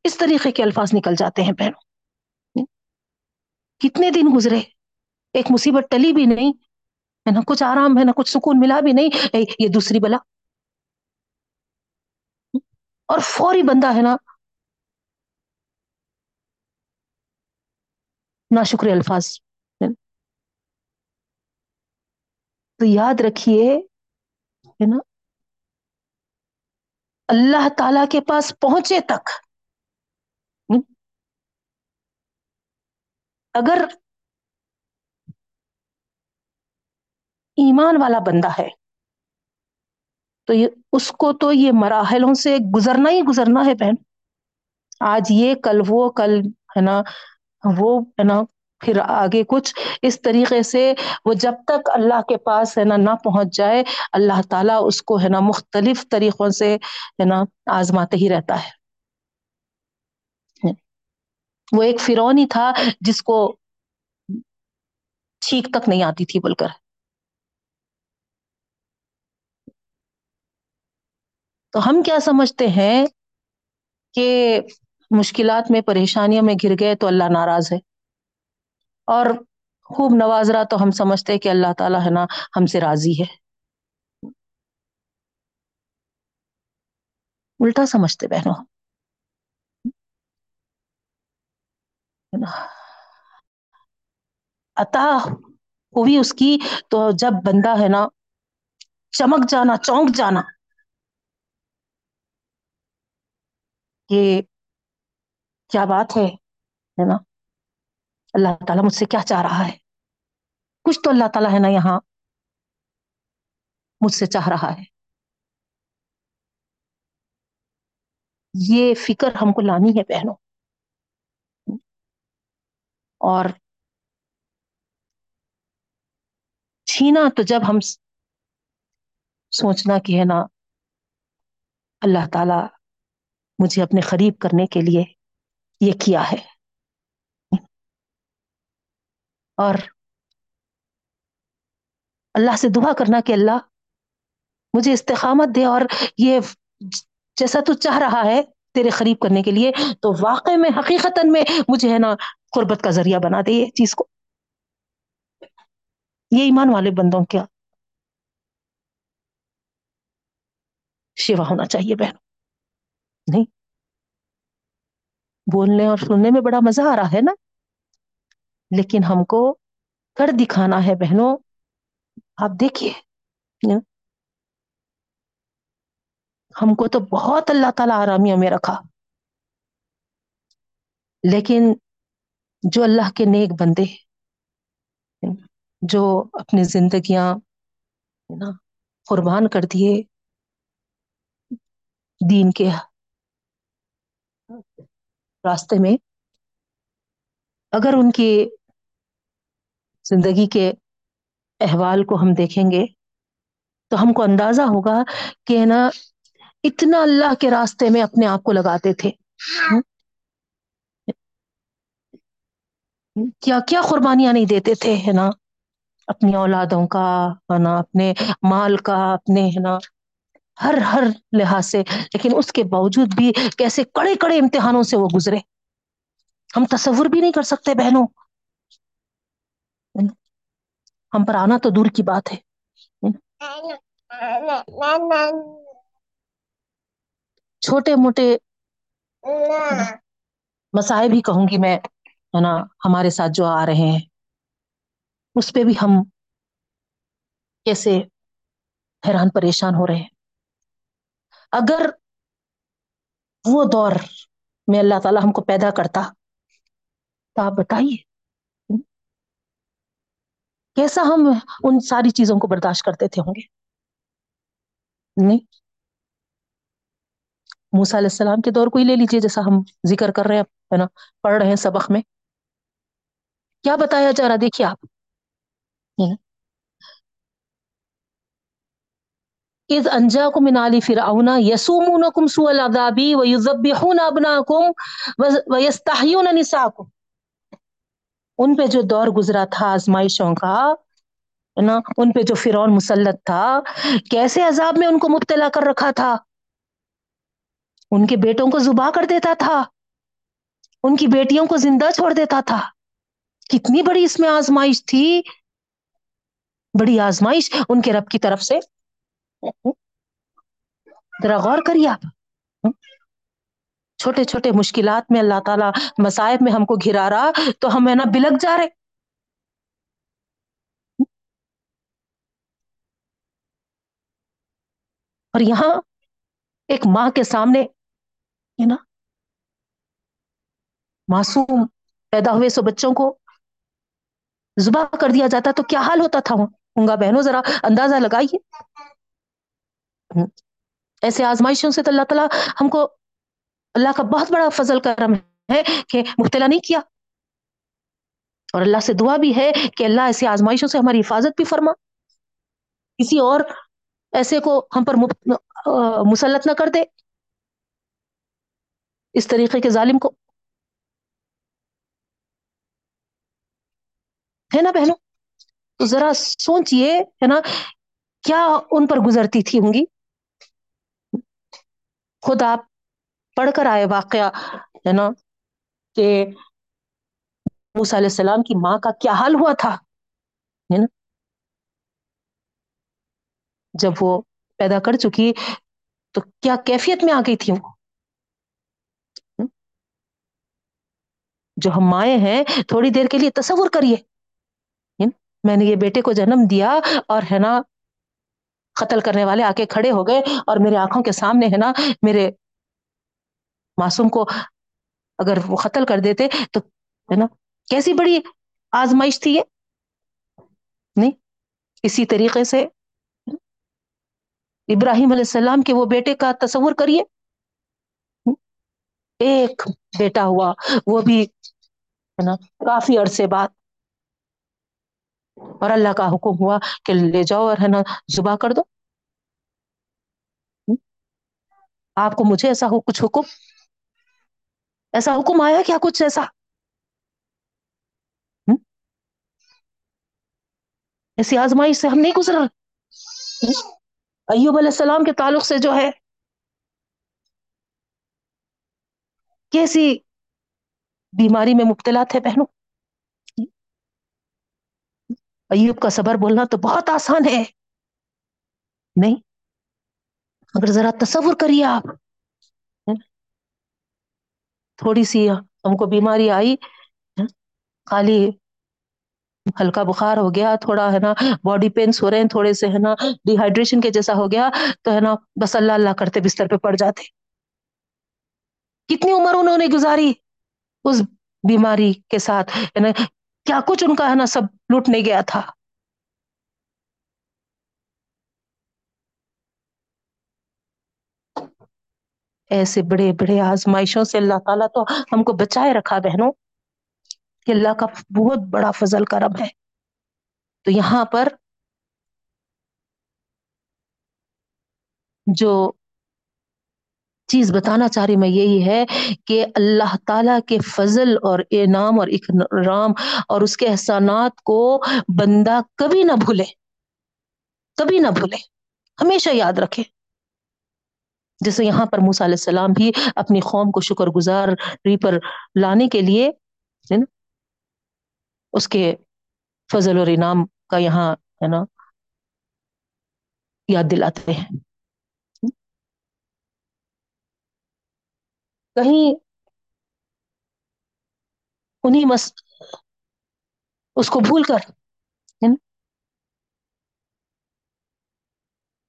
اس طریقے کے الفاظ نکل جاتے ہیں بہنوں۔ کتنے دن گزرے، ایک مصیبت ٹلی بھی نہیں، ہے نا، کچھ آرام، ہے نا، کچھ سکون ملا بھی نہیں یہ دوسری بلا۔ اور فوری بندہ، ہے نا نا شکر الفاظ تو یاد رکھیے، ہے نا، اللہ تعالی کے پاس پہنچے تک اگر ایمان والا بندہ ہے، تو یہ اس کو تو یہ مراحلوں سے گزرنا ہی گزرنا ہے بہن۔ آج یہ، کل وہ، کل، ہے نا، وہ، ہے نا، پھر آگے کچھ۔ اس طریقے سے وہ جب تک اللہ کے پاس، ہے نا، نہ پہنچ جائے، اللہ تعالیٰ اس کو، ہے نا، مختلف طریقوں سے، ہے نا، آزماتے ہی رہتا ہے۔ وہ ایک فرون ہی تھا جس کو چھینک تک نہیں آتی تھی بول کر تو ہم کیا سمجھتے ہیں کہ مشکلات میں پریشانیوں میں گر گئے تو اللہ ناراض ہے۔ اور خوب نواز رہا تو ہم سمجھتے کہ اللہ تعالیٰ ہے نا ہم سے راضی ہے۔ الٹا سمجھتے بہنوں۔ عطا ہوئی اس کی تو جب بندہ ہے نا، چمک جانا، چونک جانا۔ کہ کیا بات ہے نا؟ اللہ تعالیٰ مجھ سے کیا چاہ رہا ہے؟ کچھ تو اللہ تعالیٰ ہے نا یہاں مجھ سے چاہ رہا ہے۔ یہ فکر ہم کو لانی ہے بہنوں۔ اور چھینا تو جب ہم سوچنا کہ ہے نا، اللہ تعالی مجھے اپنے قریب کرنے کے لیے یہ کیا ہے۔ اور اللہ سے دعا کرنا کہ اللہ مجھے استقامت دے اور یہ جیسا تو چاہ رہا ہے تیرے قریب کرنے کے لیے، تو واقع میں حقیقت میں مجھے ہے نا قربت کا ذریعہ بنا دے یہ چیز کو۔ یہ ایمان والے بندوں کیا شیوا ہونا چاہیے بہن نہیں۔ بولنے اور سننے میں بڑا مزہ آ رہا ہے نا۔ لیکن ہم کو کر دکھانا ہے بہنوں۔ آپ دیکھیے۔ ہم کو تو بہت اللہ تعالی آرامیوں میں رکھا۔ لیکن جو اللہ کے نیک بندے جو اپنی زندگیاں قربان کر دیے دین کے راستے میں۔ اگر ان کی زندگی کے احوال کو ہم دیکھیں گے تو ہم کو اندازہ ہوگا کہ نا، اتنا اللہ کے راستے میں اپنے آپ کو لگاتے تھے۔ کیا کیا قربانیاں نہیں دیتے تھے ہے نا؟ اپنی اولادوں کا ہے نا؟ اپنے مال کا اپنے ہے نا؟ ہر ہر لحاظ سے۔ لیکن اس کے باوجود بھی کیسے کڑے کڑے امتحانوں سے وہ گزرے۔ ہم تصور بھی نہیں کر سکتے بہنوں۔ ہم پر آنا تو دور کی بات ہے۔ چھوٹے موٹے مسائل بھی کہوں گی میں۔ ہے نا، ہمارے ساتھ جو آ رہے ہیں، اس پہ بھی ہم کیسے حیران پریشان ہو رہے ہیں۔ اگر وہ دور میں اللہ تعالی ہم کو پیدا کرتا، تو آپ بتائیے۔ کیسا ہم ان ساری چیزوں کو برداشت کرتے تھے ہوں گے؟ نہیں۔ موسا علیہ السلام کے دور کو ہی لے لیجیے جیسا ہم ذکر کر رہے ہیں، ہے نا، پڑھ رہے ہیں سبق میں۔ کیا بتایا جا رہا دیکھیے آپ۔ اذ انجاکم من آل فرعون یسومونکم سوء العذاب ویذبحون ابناکم ویستحیون نساکم ان پہ جو دور گزرا تھا آزمائشوں کا نا، ان پہ جو فرعون مسلط تھا، کیسے عذاب میں ان کو مبتلا کر رکھا تھا؟ ان کے بیٹوں کو زبا کر دیتا تھا۔ ان کی بیٹیوں کو زندہ چھوڑ دیتا تھا۔ کتنی بڑی اس میں آزمائش تھی؟ بڑی آزمائش ان کے رب کی طرف سے۔ ذرا غور کریے آپ۔ چھوٹے چھوٹے مشکلات میں اللہ تعالیٰ مسائب میں ہم کو گھرا رہا تو ہم ہے نا بلک جا رہے۔ اور یہاں ایک ماں کے سامنے نا، معصوم پیدا ہوئے سو بچوں کو زبا کر دیا جاتا تو کیا حال ہوتا تھا ہوں گا بہنوں ذرا اندازہ لگائیے۔ ایسے آزمائشوں سے تو اللہ تعالیٰ ہم کو اللہ کا بہت بڑا فضل کرم ہے کہ مبتلا نہیں کیا۔ اور اللہ سے دعا بھی ہے کہ اللہ ایسی آزمائشوں سے ہماری حفاظت بھی فرما۔ کسی اور ایسے کو ہم پر مسلط نہ کر دے۔ اس طریقے کے ظالم کو ہے نا بہنوں؟ تو ذرا سوچئے، ہے نا، کیا ان پر گزرتی تھی ہوں گی؟ خود آپ پڑھ کر آئے واقعہ، ہے نا، کہ موسیٰ علیہ السلام کی ماں کا کیا حال ہوا تھا، ہے نا؟ جب وہ پیدا کر چکی، تو کیا کیفیت میں آ گئی تھی وہ؟ جو ہم مائیں ہیں، تھوڑی دیر کے لیے تصور کریے۔ میں نے یہ بیٹے کو جنم دیا اور ہے نا، قتل کرنے والے آ کے کھڑے ہو گئے اور میرے آنکھوں کے سامنے ہے نا، میرے معصوم کو اگر وہ قتل کر دیتے تو ہے نا، کیسی بڑی آزمائش تھی یہ؟ نہیں، اسی طریقے سے ابراہیم علیہ السلام کے وہ بیٹے کا تصور کریے۔ ایک بیٹا ہوا، وہ بھی ہے نا، کافی عرصے بعد اور اللہ کا حکم ہوا کہ لے جاؤ اور ہے نا زبا کر دو۔ آپ کو مجھے ایسا ہو کچھ حکم؟ ایسا حکم آیا کیا کچھ ایسا؟ ایسی آزمائی سے ہم نہیں گزرا ایوب علیہ السلام کے تعلق سے جو ہے۔ کیسی بیماری میں مبتلا تھے بہنوں؟ ایوب کا صبر بولنا تو بہت آسان ہے۔ نہیں، اگر ذرا تصور کریے آپ۔ تھوڑی سی ہم کو بیماری آئی۔ خالی ہلکا بخار ہو گیا، تھوڑا ہے نا باڈی پینس ہو رہے ہیں، تھوڑے سے ہے نا ڈی ہائیڈریشن کے جیسا ہو گیا تو ہے نا بس اللہ اللہ کرتے بستر پہ پڑ جاتے۔ کتنی عمر انہوں نے گزاری اس بیماری کے ساتھ؟ کیا کچھ ان کا ہے نا سب لوٹ نہیں گیا تھا۔ ایسے بڑے بڑے آزمائشوں سے اللہ تعالیٰ تو ہم کو بچائے رکھا بہنوں کہ اللہ کا بہت بڑا فضل کرم ہے۔ تو یہاں پر جو چیز بتانا چاہ رہی میں، یہی ہے کہ اللہ تعالی کے فضل اور انعام اور اکرام اور اس کے احسانات کو بندہ کبھی نہ بھولے، کبھی نہ بھولے، ہمیشہ یاد رکھے۔ جیسے یہاں پر موسیٰ علیہ السلام بھی اپنی قوم کو شکر گزار پر لانے کے لیے اس کے فضل اور انعام کا یہاں، ہے نا، یاد دلاتے ہیں۔ کہیں انہیں مس، اس کو بھول کر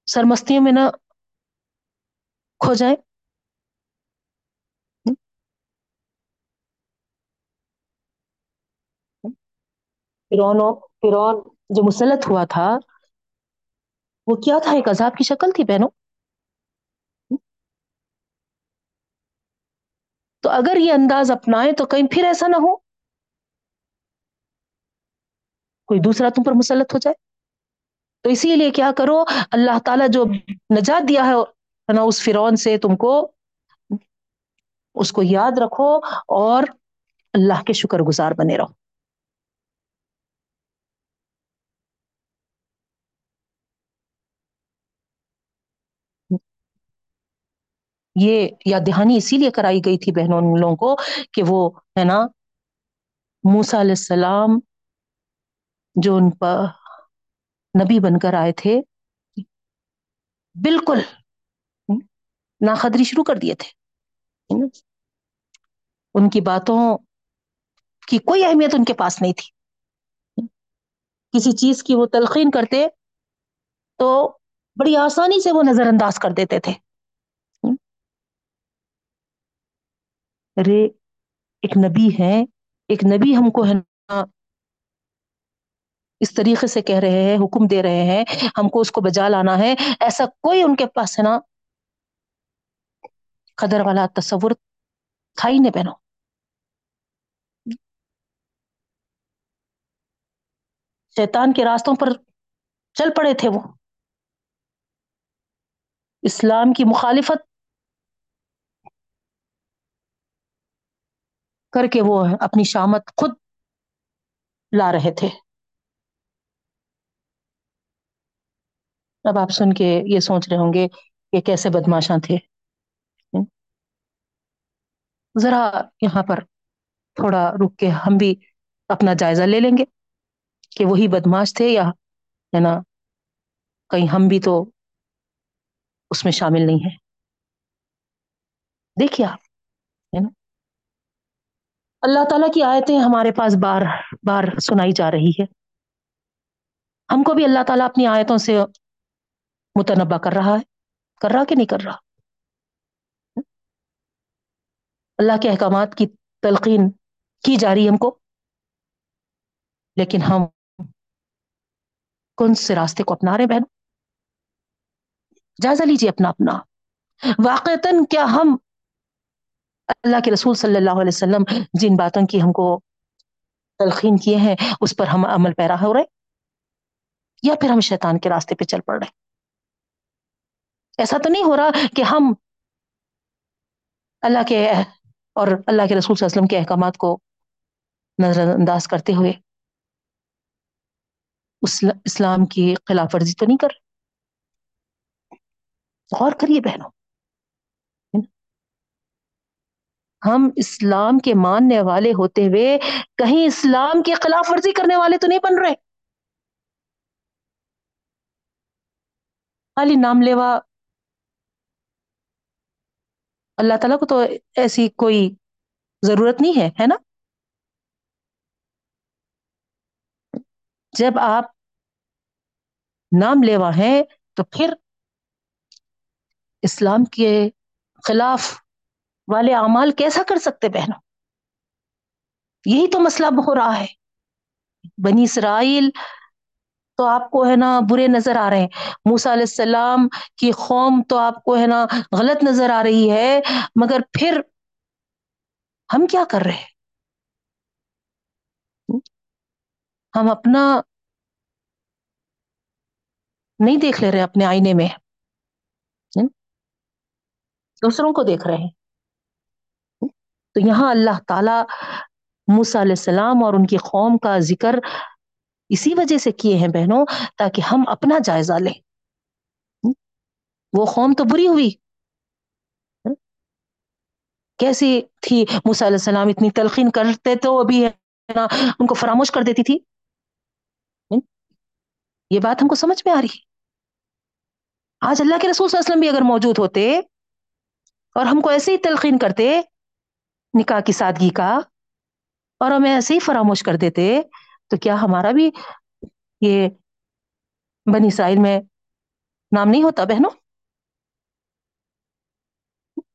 سرمستیوں میں نہ کھو جائے فرون فرون جو مسلط ہوا تھا، وہ کیا تھا؟ ایک عذاب کی شکل تھی بہنوں۔ تو اگر یہ انداز اپنائیں تو کہیں پھر ایسا نہ ہو۔ کوئی دوسرا تم پر مسلط ہو جائے۔ تو اسی لیے کیا کرو، اللہ تعالیٰ جو نجات دیا ہے نا، اس فرون سے تم کو، اس کو یاد رکھو اور اللہ کے شکر گزار بنے رہو۔ یہ یاد دہانی اسی لیے کرائی گئی تھی بہنوں ان لوگوں کو کہ وہ ہے نا موسا علیہ السلام جو ان پر نبی بن کر آئے تھے، بالکل ناقدری شروع کر دیے تھے ان کی باتوں کی کوئی اہمیت ان کے پاس نہیں تھی۔ کسی چیز کی وہ تلقین کرتے تو بڑی آسانی سے وہ نظر انداز کر دیتے تھے۔ ارے ایک نبی ہے ایک نبی ہم کو ہے نا اس طریقے سے کہہ رہے ہیں، حکم دے رہے ہیں، ہم کو اس کو بجا لانا ہے۔ ایسا کوئی ان کے پاس ہے نا قدر والا تصور تھا ہی نہیں پہنو شیطان کے راستوں پر چل پڑے تھے وہ۔ اسلام کی مخالفت کر کے وہ اپنی شامت خود لا رہے تھے۔ اب آپ سن کے یہ سوچ رہے ہوں گے کہ کیسے بدماشاں تھے۔ ذرا یہاں پر تھوڑا رک کے ہم بھی اپنا جائزہ لے لیں گے کہ وہی بدماش تھے یا ہے نا کہیں ہم بھی تو اس میں شامل نہیں ہے دیکھیے آپ، ہے نا۔ اللہ تعالیٰ کی آیتیں ہمارے پاس بار بار سنائی جا رہی ہے۔ ہم کو بھی اللہ تعالیٰ اپنی آیتوں سے متنبع کر رہا ہے، کر رہا کہ نہیں کر رہا؟ اللہ کے احکامات کی تلقین کی جا رہی ہم کو، لیکن ہم کون سے راستے کو اپنا رہے بہن؟ جائزہ لیجیے اپنا اپنا۔ واقعتاً کیا ہم اللہ کے رسول صلی اللہ علیہ وسلم جن باتوں کی ہم کو تلقین کیے ہیں، اس پر ہم عمل پیرا ہو رہے یا پھر ہم شیطان کے راستے پہ چل پڑ رہے ایسا تو نہیں ہو رہا کہ ہم اللہ کے اور اللہ کے رسول صلی اللہ علیہ وسلم کے احکامات کو نظر انداز کرتے ہوئے اسلام کی خلاف ورزی تو نہیں کر رہے؟ غور کریے بہنوں ہم اسلام کے ماننے والے ہوتے ہوئے کہیں اسلام کی خلاف ورزی کرنے والے تو نہیں بن رہے۔ خالی نام لیوا۔ اللہ تعالیٰ کو تو ایسی کوئی ضرورت نہیں ہے ہے نا؟ جب آپ نام لیوا ہیں تو پھر اسلام کے خلاف والے اعمال کیسا کر سکتے بہنوں؟ یہی تو مسئلہ ہو رہا ہے۔ بنی اسرائیل تو آپ کو ہے نا برے نظر آ رہے ہیں۔ موسا علیہ السلام کی قوم تو آپ کو ہے نا غلط نظر آ رہی ہے۔ مگر پھر ہم کیا کر رہے ہم اپنا نہیں دیکھ لے رہے اپنے آئینے میں۔ دوسروں کو دیکھ رہے ہیں۔ تو یہاں اللہ تعالی موسا علیہ السلام اور ان کی قوم کا ذکر اسی وجہ سے کیے ہیں بہنوں، تاکہ ہم اپنا جائزہ لیں۔ وہ قوم تو بری ہوئی۔ کیسی تھی موسیٰ علیہ السلام؟ اتنی تلقین کرتے تو ابھی ان کو فراموش کر دیتی تھی۔ یہ بات ہم کو سمجھ میں آ رہی۔ آج اللہ کے رسول صلی اللہ علیہ وسلم بھی اگر موجود ہوتے اور ہم کو ایسے ہی تلقین کرتے نکاح کی سادگی کا۔ اور ہمیں ایسے ہی فراموش کر دیتے تو کیا ہمارا بھی یہ بنی اسرائیل میں نام نہیں ہوتا بہنوں؟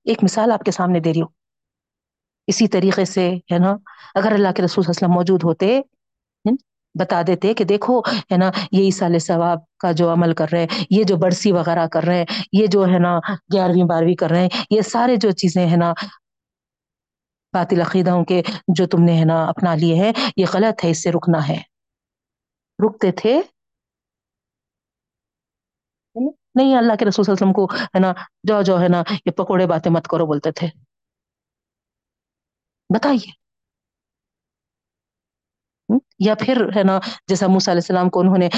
ایک مثال آپ کے سامنے دے رہی ہوں۔ اسی طریقے سے ہے نا، اگر اللہ کے رسول صلی اللہ علیہ وسلم موجود ہوتے بتا دیتے کہ دیکھو، ہے نا، یہ عیسال ثواب کا جو عمل کر رہے ہیں یہ جو برسی وغیرہ کر رہے ہیں یہ جو ہے نا گیارہویں بارہویں کر رہے ہیں یہ سارے جو چیزیں ہے نا باطل عقیدہ کے جو تم نے ہے نا اپنا لیے ہیں، یہ غلط ہے، اس سے رکنا ہے۔ رکتے تھے۔ نہیں، اللہ کے رسول صلی اللہ علیہ وسلم کو ہے نا جو جو ہے نا، یہ پکوڑے باتیں مت کرو بولتے تھے۔ بتائیے۔ یا پھر ہے نا، جیسا موسیٰ علیہ السلام کو انہوں نے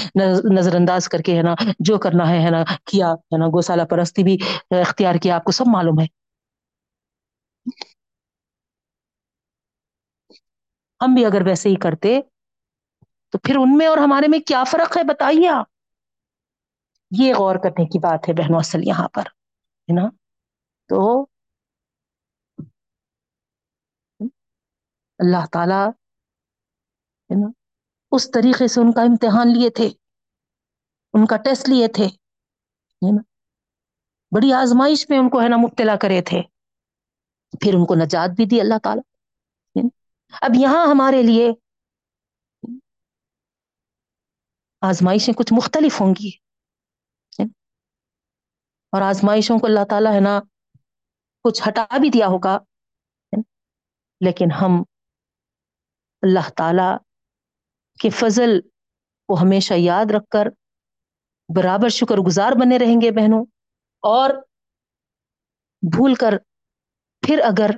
نظر انداز کر کے ہے نا، جو کرنا ہے ہے نا، کیا، ہے نا گوسالہ پرستی بھی اختیار کیا، آپ کو سب معلوم ہے۔ ہم بھی اگر ویسے ہی کرتے تو پھر ان میں اور ہمارے میں کیا فرق ہے بتائیے آپ؟ یہ غور کرنے کی بات ہے بہنوں، اصل یہاں پر، ہے نا؟ تو اللہ تعالی، ہے نا؟ اس طریقے سے ان کا امتحان لیے تھے، ان کا ٹیسٹ لیے تھے نا؟ بڑی آزمائش میں ان کو، ہے نا، مبتلا کرے تھے۔ پھر ان کو نجات بھی دی اللہ تعالی۔ اب یہاں ہمارے لیے آزمائشیں کچھ مختلف ہوں گی۔ اور آزمائشوں کو اللہ تعالیٰ ہے نا کچھ ہٹا بھی دیا ہوگا۔ لیکن ہم اللہ تعالی کے فضل کو ہمیشہ یاد رکھ کر برابر شکر گزار بنے رہیں گے بہنوں۔ اور بھول کر پھر اگر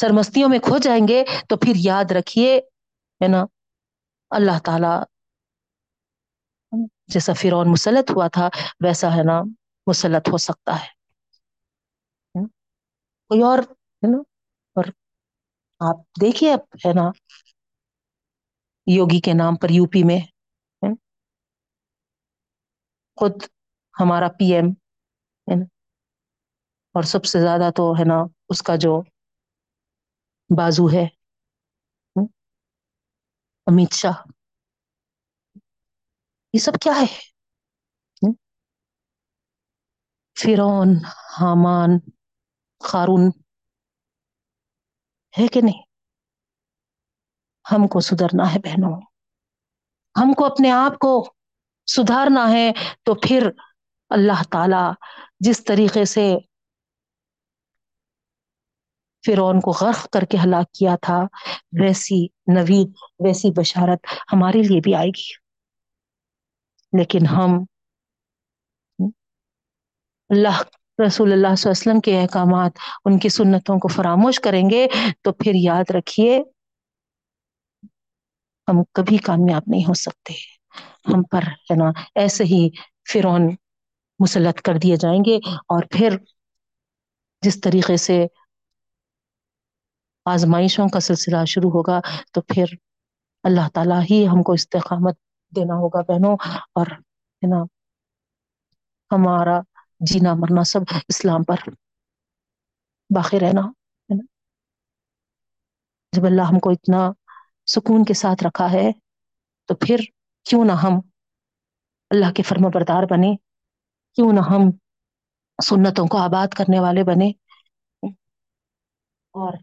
سرمستیوں میں کھو جائیں گے تو پھر یاد رکھیے، ہے نا؟ اللہ تعالی جیسا فرعون مسلط ہوا تھا، ویسا ہے نا، مسلط ہو سکتا ہے۔ کوئی اور، ہے نا؟ اور آپ دیکھیے اب، ہے نا، یوگی کے نام پر یو پی میں خود ہمارا پی ایم، ہے نا؟ اور سب سے زیادہ تو، ہے نا، اس کا جو بازو ہے۔ امیت شاہ۔ یہ سب کیا ہے؟ فرون حامان خارون ہے کہ نہیں؟ ہم کو سدھرنا ہے بہنوں۔ ہم کو اپنے آپ کو سدھارنا ہے تو پھر اللہ تعالی جس طریقے سے فرعون کو غرق کر کے ہلاک کیا تھا، ویسی نوید، ویسی بشارت ہمارے لیے بھی آئے گی۔ لیکن ہم اللہ، رسول اللہ صلی اللہ علیہ وسلم کے احکامات، ان کی سنتوں کو فراموش کریں گے تو پھر یاد رکھیے، ہم کبھی کامیاب نہیں ہو سکتے۔ ہم پر ہے نا، ایسے ہی فرون مسلط کر دیے جائیں گے۔ اور پھر جس طریقے سے آزمائشوں کا سلسلہ شروع ہوگا تو پھر اللہ تعالی ہی ہم کو استحقامت دینا ہوگا بہنوں اور ہے نا، ہمارا جینا مرنا سب اسلام پر باقی رہنا، ہے نا۔ جب اللہ ہم کو اتنا سکون کے ساتھ رکھا ہے تو پھر کیوں نہ ہم اللہ کے فرم بردار بنے کیوں نہ ہم سنتوں کو آباد کرنے والے بنے اور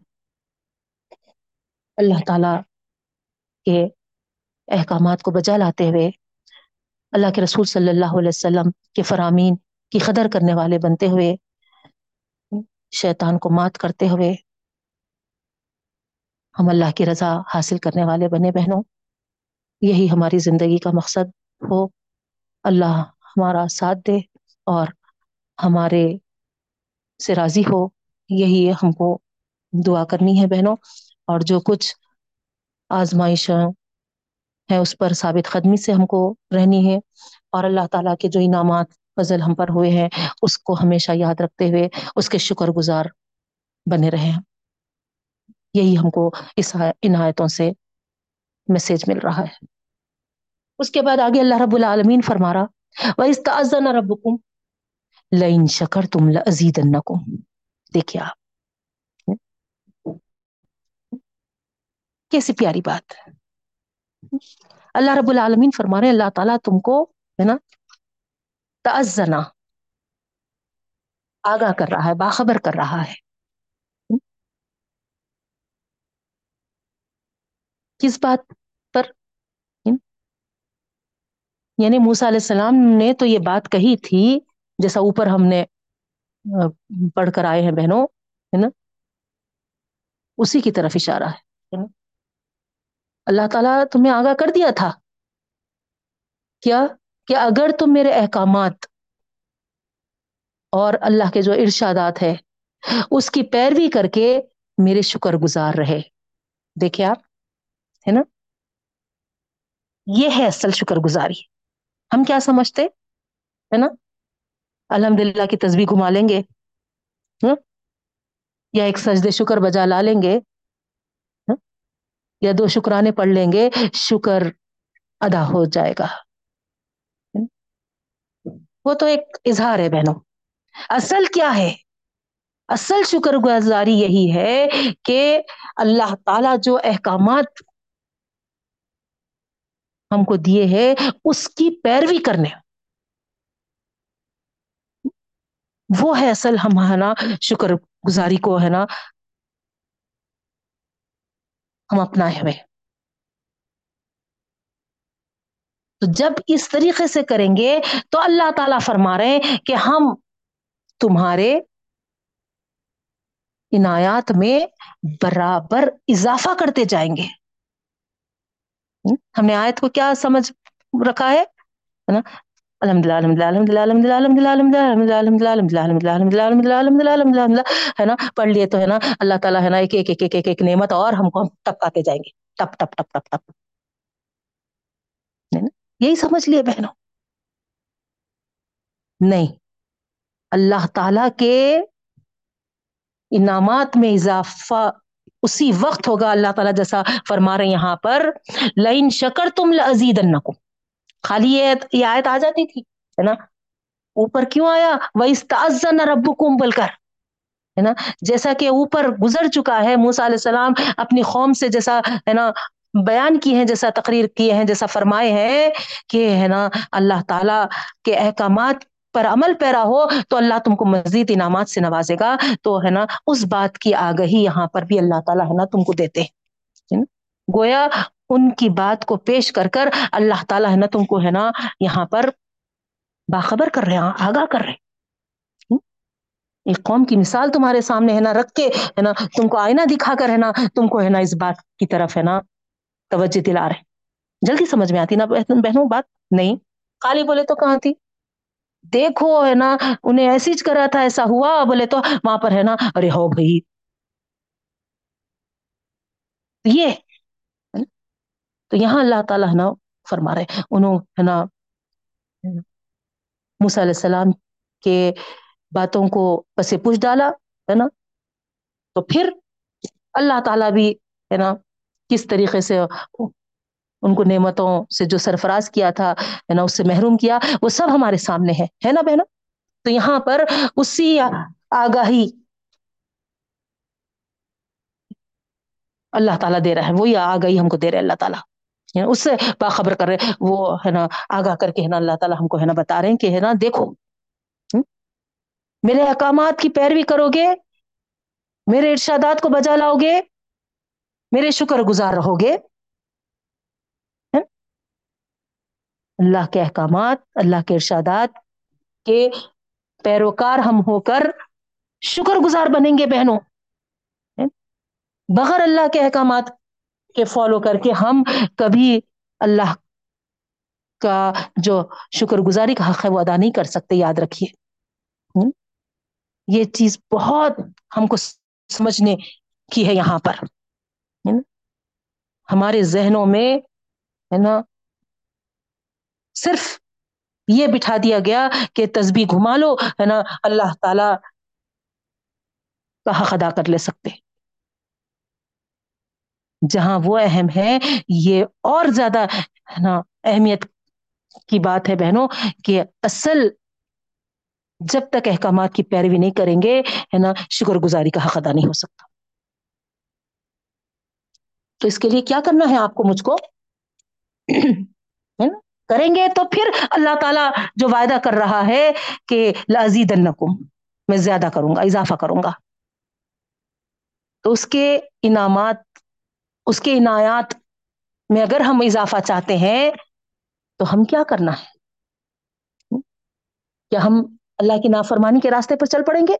اللہ تعالی کے احکامات کو بجا لاتے ہوئے اللہ کے رسول صلی اللہ علیہ وسلم کے فرامین کی قدر کرنے والے بنتے ہوئے، شیطان کو مات کرتے ہوئے ہم اللہ کی رضا حاصل کرنے والے بنے بہنوں، یہی ہماری زندگی کا مقصد ہو۔ اللہ ہمارا ساتھ دے اور ہمارے سے راضی ہو، یہی ہم کو دعا کرنی ہے بہنوں۔ اور جو کچھ آزمائش ہے اس پر ثابت قدمی سے ہم کو رہنی ہے اور اللہ تعالی کے جو انعامات فضل ہم پر ہوئے ہیں، اس کو ہمیشہ یاد رکھتے ہوئے اس کے شکر گزار بنے رہے ہیں۔ یہی ہم کو اس عنایتوں سے میسج مل رہا ہے۔ اس کے بعد آگے اللہ رب العالمین فرما رہا وَإِسْتَأَذَّنَ رَبُّكُمْ لَإِن شَكَرْتُمْ لَأَزِيدَنَّكُمْ۔ دیکھیے آپ کیسی پیاری بات اللہ رب العالمین فرما رہے اللہ تعالیٰ تم کو ہے نا تأذنا آگاہ کر رہا ہے، باخبر کر رہا ہے۔ کس بات پر؟ یعنی موسا علیہ السلام نے تو یہ بات کہی تھی، جیسا اوپر ہم نے پڑھ کر آئے ہیں بہنوں، ہے نا؟ اسی کی طرف اشارہ ہے اللہ تعالیٰ تمہیں آگاہ کر دیا تھا۔ کیا؟ کہ اگر تم میرے احکامات اور اللہ کے جو ارشادات ہے اس کی پیروی کر کے میرے شکر گزار رہے۔ دیکھے آپ، ہے نا؟ یہ ہے اصل شکر گزاری۔ ہم کیا سمجھتے؟ ہے نا؟ الحمد للہ کی تصویر گھما لیں گے ہاں؟ یا ایک سجدے شکر بجا لا لیں گے۔ یا دو شکرانے پڑھ لیں گے، شکر ادا ہو جائے گا۔ وہ تو ایک اظہار ہے بہنوں۔ اصل کیا ہے؟ اصل شکر گزاری یہی ہے کہ اللہ تعالی جو احکامات ہم کو دیے ہیں، اس کی پیروی کرنے۔ وہ ہے اصل ہم ہے نا شکر گزاری کو، ہے نا؟ ہم اپنا ہوئے۔ تو جب اس طریقے سے کریں گے تو اللہ تعالی فرما رہے ہیں کہ ہم تمہارے عنایات میں برابر اضافہ کرتے جائیں گے۔ ہم نے آیت کو کیا سمجھ رکھا ہے؟ الحمد للہ الحمد الحمد للہ الحمد للہ الحمد الحمد الحمد الحمد الحمد الحمد الحمد الحمد الحمد الحمد ہے نا پڑھ لیے تو ہے نا اللہ تعالیٰ ہے نا ایک ایک ایک ایک ایک نعمت اور ہم کو ہم ٹپکاتے جائیں گے ٹپ ٹپ ٹپ ٹپ ٹپ یہی سمجھ لیے بہنوں نہیں اللہ تعالی کے انعامات میں اضافہ اسی وقت ہوگا اللہ تعالیٰ جیسا فرما رہے یہاں پر لائن شکر تم لزید خالی یہ آیت آ جاتی تھی، ہے نا؟ اوپر کیوں آیا؟ وہ استاذن رب بول کر ہے نا؟ جیسا کہ اوپر گزر چکا ہے موسا علیہ السلام اپنی قوم سے جیسا، ہے نا، بیان کی ہیں، جیسا تقریر کیے ہیں، جیسا فرمائے ہیں کہ، ہے نا، اللہ تعالی کے احکامات پر عمل پیرا ہو تو اللہ تم کو مزید انعامات سے نوازے گا۔ تو، ہے نا، اس بات کی آگہی یہاں پر بھی اللہ تعالیٰ، ہے نا، تم کو دیتے ہیں۔ گویا ان کی بات کو پیش کر کر اللہ تعالیٰ ہے نا تم کو ہے نا یہاں پر باخبر کر رہے ہیں، آگاہ کر رہے ایک قوم کی مثال تمہارے سامنے ہے نا، رکھ کے ہے نا تم کو آئینہ دکھا کر ہے نا تم کو ہے نا اس بات کی طرف ہے نا توجہ دلا رہے جلدی سمجھ میں آتی نا بہنوں بات؟ نہیں۔ خالی بولے تو کہاں تھی؟ دیکھو ہے نا، انہیں ایسی کرا تھا، ایسا ہوا، بولے تو وہاں پر ہے نا، ارے ہو بھائی۔ یہ تو یہاں اللہ تعالیٰ ہے نا فرما رہے انہوں ہے نا موسیٰ علیہ السلام کے باتوں کو پسے پوچھ ڈالا، ہے نا؟ تو پھر اللہ تعالیٰ بھی ہے نا کس طریقے سے ان کو نعمتوں سے جو سرفراز کیا تھا، ہے نا، اس سے محروم کیا، وہ سب ہمارے سامنے ہے ہے نا بہنا تو یہاں پر اسی آگاہی اللہ تعالیٰ دے رہا ہے، وہی آگاہی ہم کو دے رہے اللہ تعالیٰ۔ اس سے باخبر کر رہے وہ ہے نا، آگاہ کر کے ہے نا، اللہ تعالیٰ ہم کو ہے نا بتا رہے ہیں کہ ہے نا، دیکھو میرے احکامات کی پیروی کرو گے میرے ارشادات کو بجا لاؤ گے میرے شکر گزار رہو گے اللہ کے احکامات، اللہ کے ارشادات کے پیروکار ہم ہو کر شکر گزار بنیں گے بہنوں بغیر اللہ کے احکامات کے فالو کر کے ہم کبھی اللہ کا جو شکر گزاری کا حق ہے وہ ادا نہیں کر سکتے، یاد رکھیے۔ یہ چیز بہت ہم کو سمجھنے کی ہے یہاں پر۔ ہمارے ذہنوں میں، ہے نا، صرف یہ بٹھا دیا گیا کہ تسبیح گھما لو، ہے نا، اللہ تعالی کا حق ادا کر لے سکتے۔ جہاں وہ اہم ہے، یہ اور زیادہ ہے نا، اہمیت کی بات ہے بہنوں، کہ اصل جب تک احکامات کی پیروی نہیں کریں گے، ہے نا، شکر گزاری کا حق ادا نہیں ہو سکتا۔ تو اس کے لیے کیا کرنا ہے آپ کو مجھ کو؟ کریں گے تو پھر اللہ تعالیٰ جو وعدہ کر رہا ہے کہ لازید النکم میں زیادہ کروں گا، اضافہ کروں گا۔ تو اس کے انعامات اس کے عنایات میں اگر ہم اضافہ چاہتے ہیں تو ہم کیا کرنا ہے؟ کیا ہم اللہ کی نافرمانی کے راستے پر چل پڑیں گے؟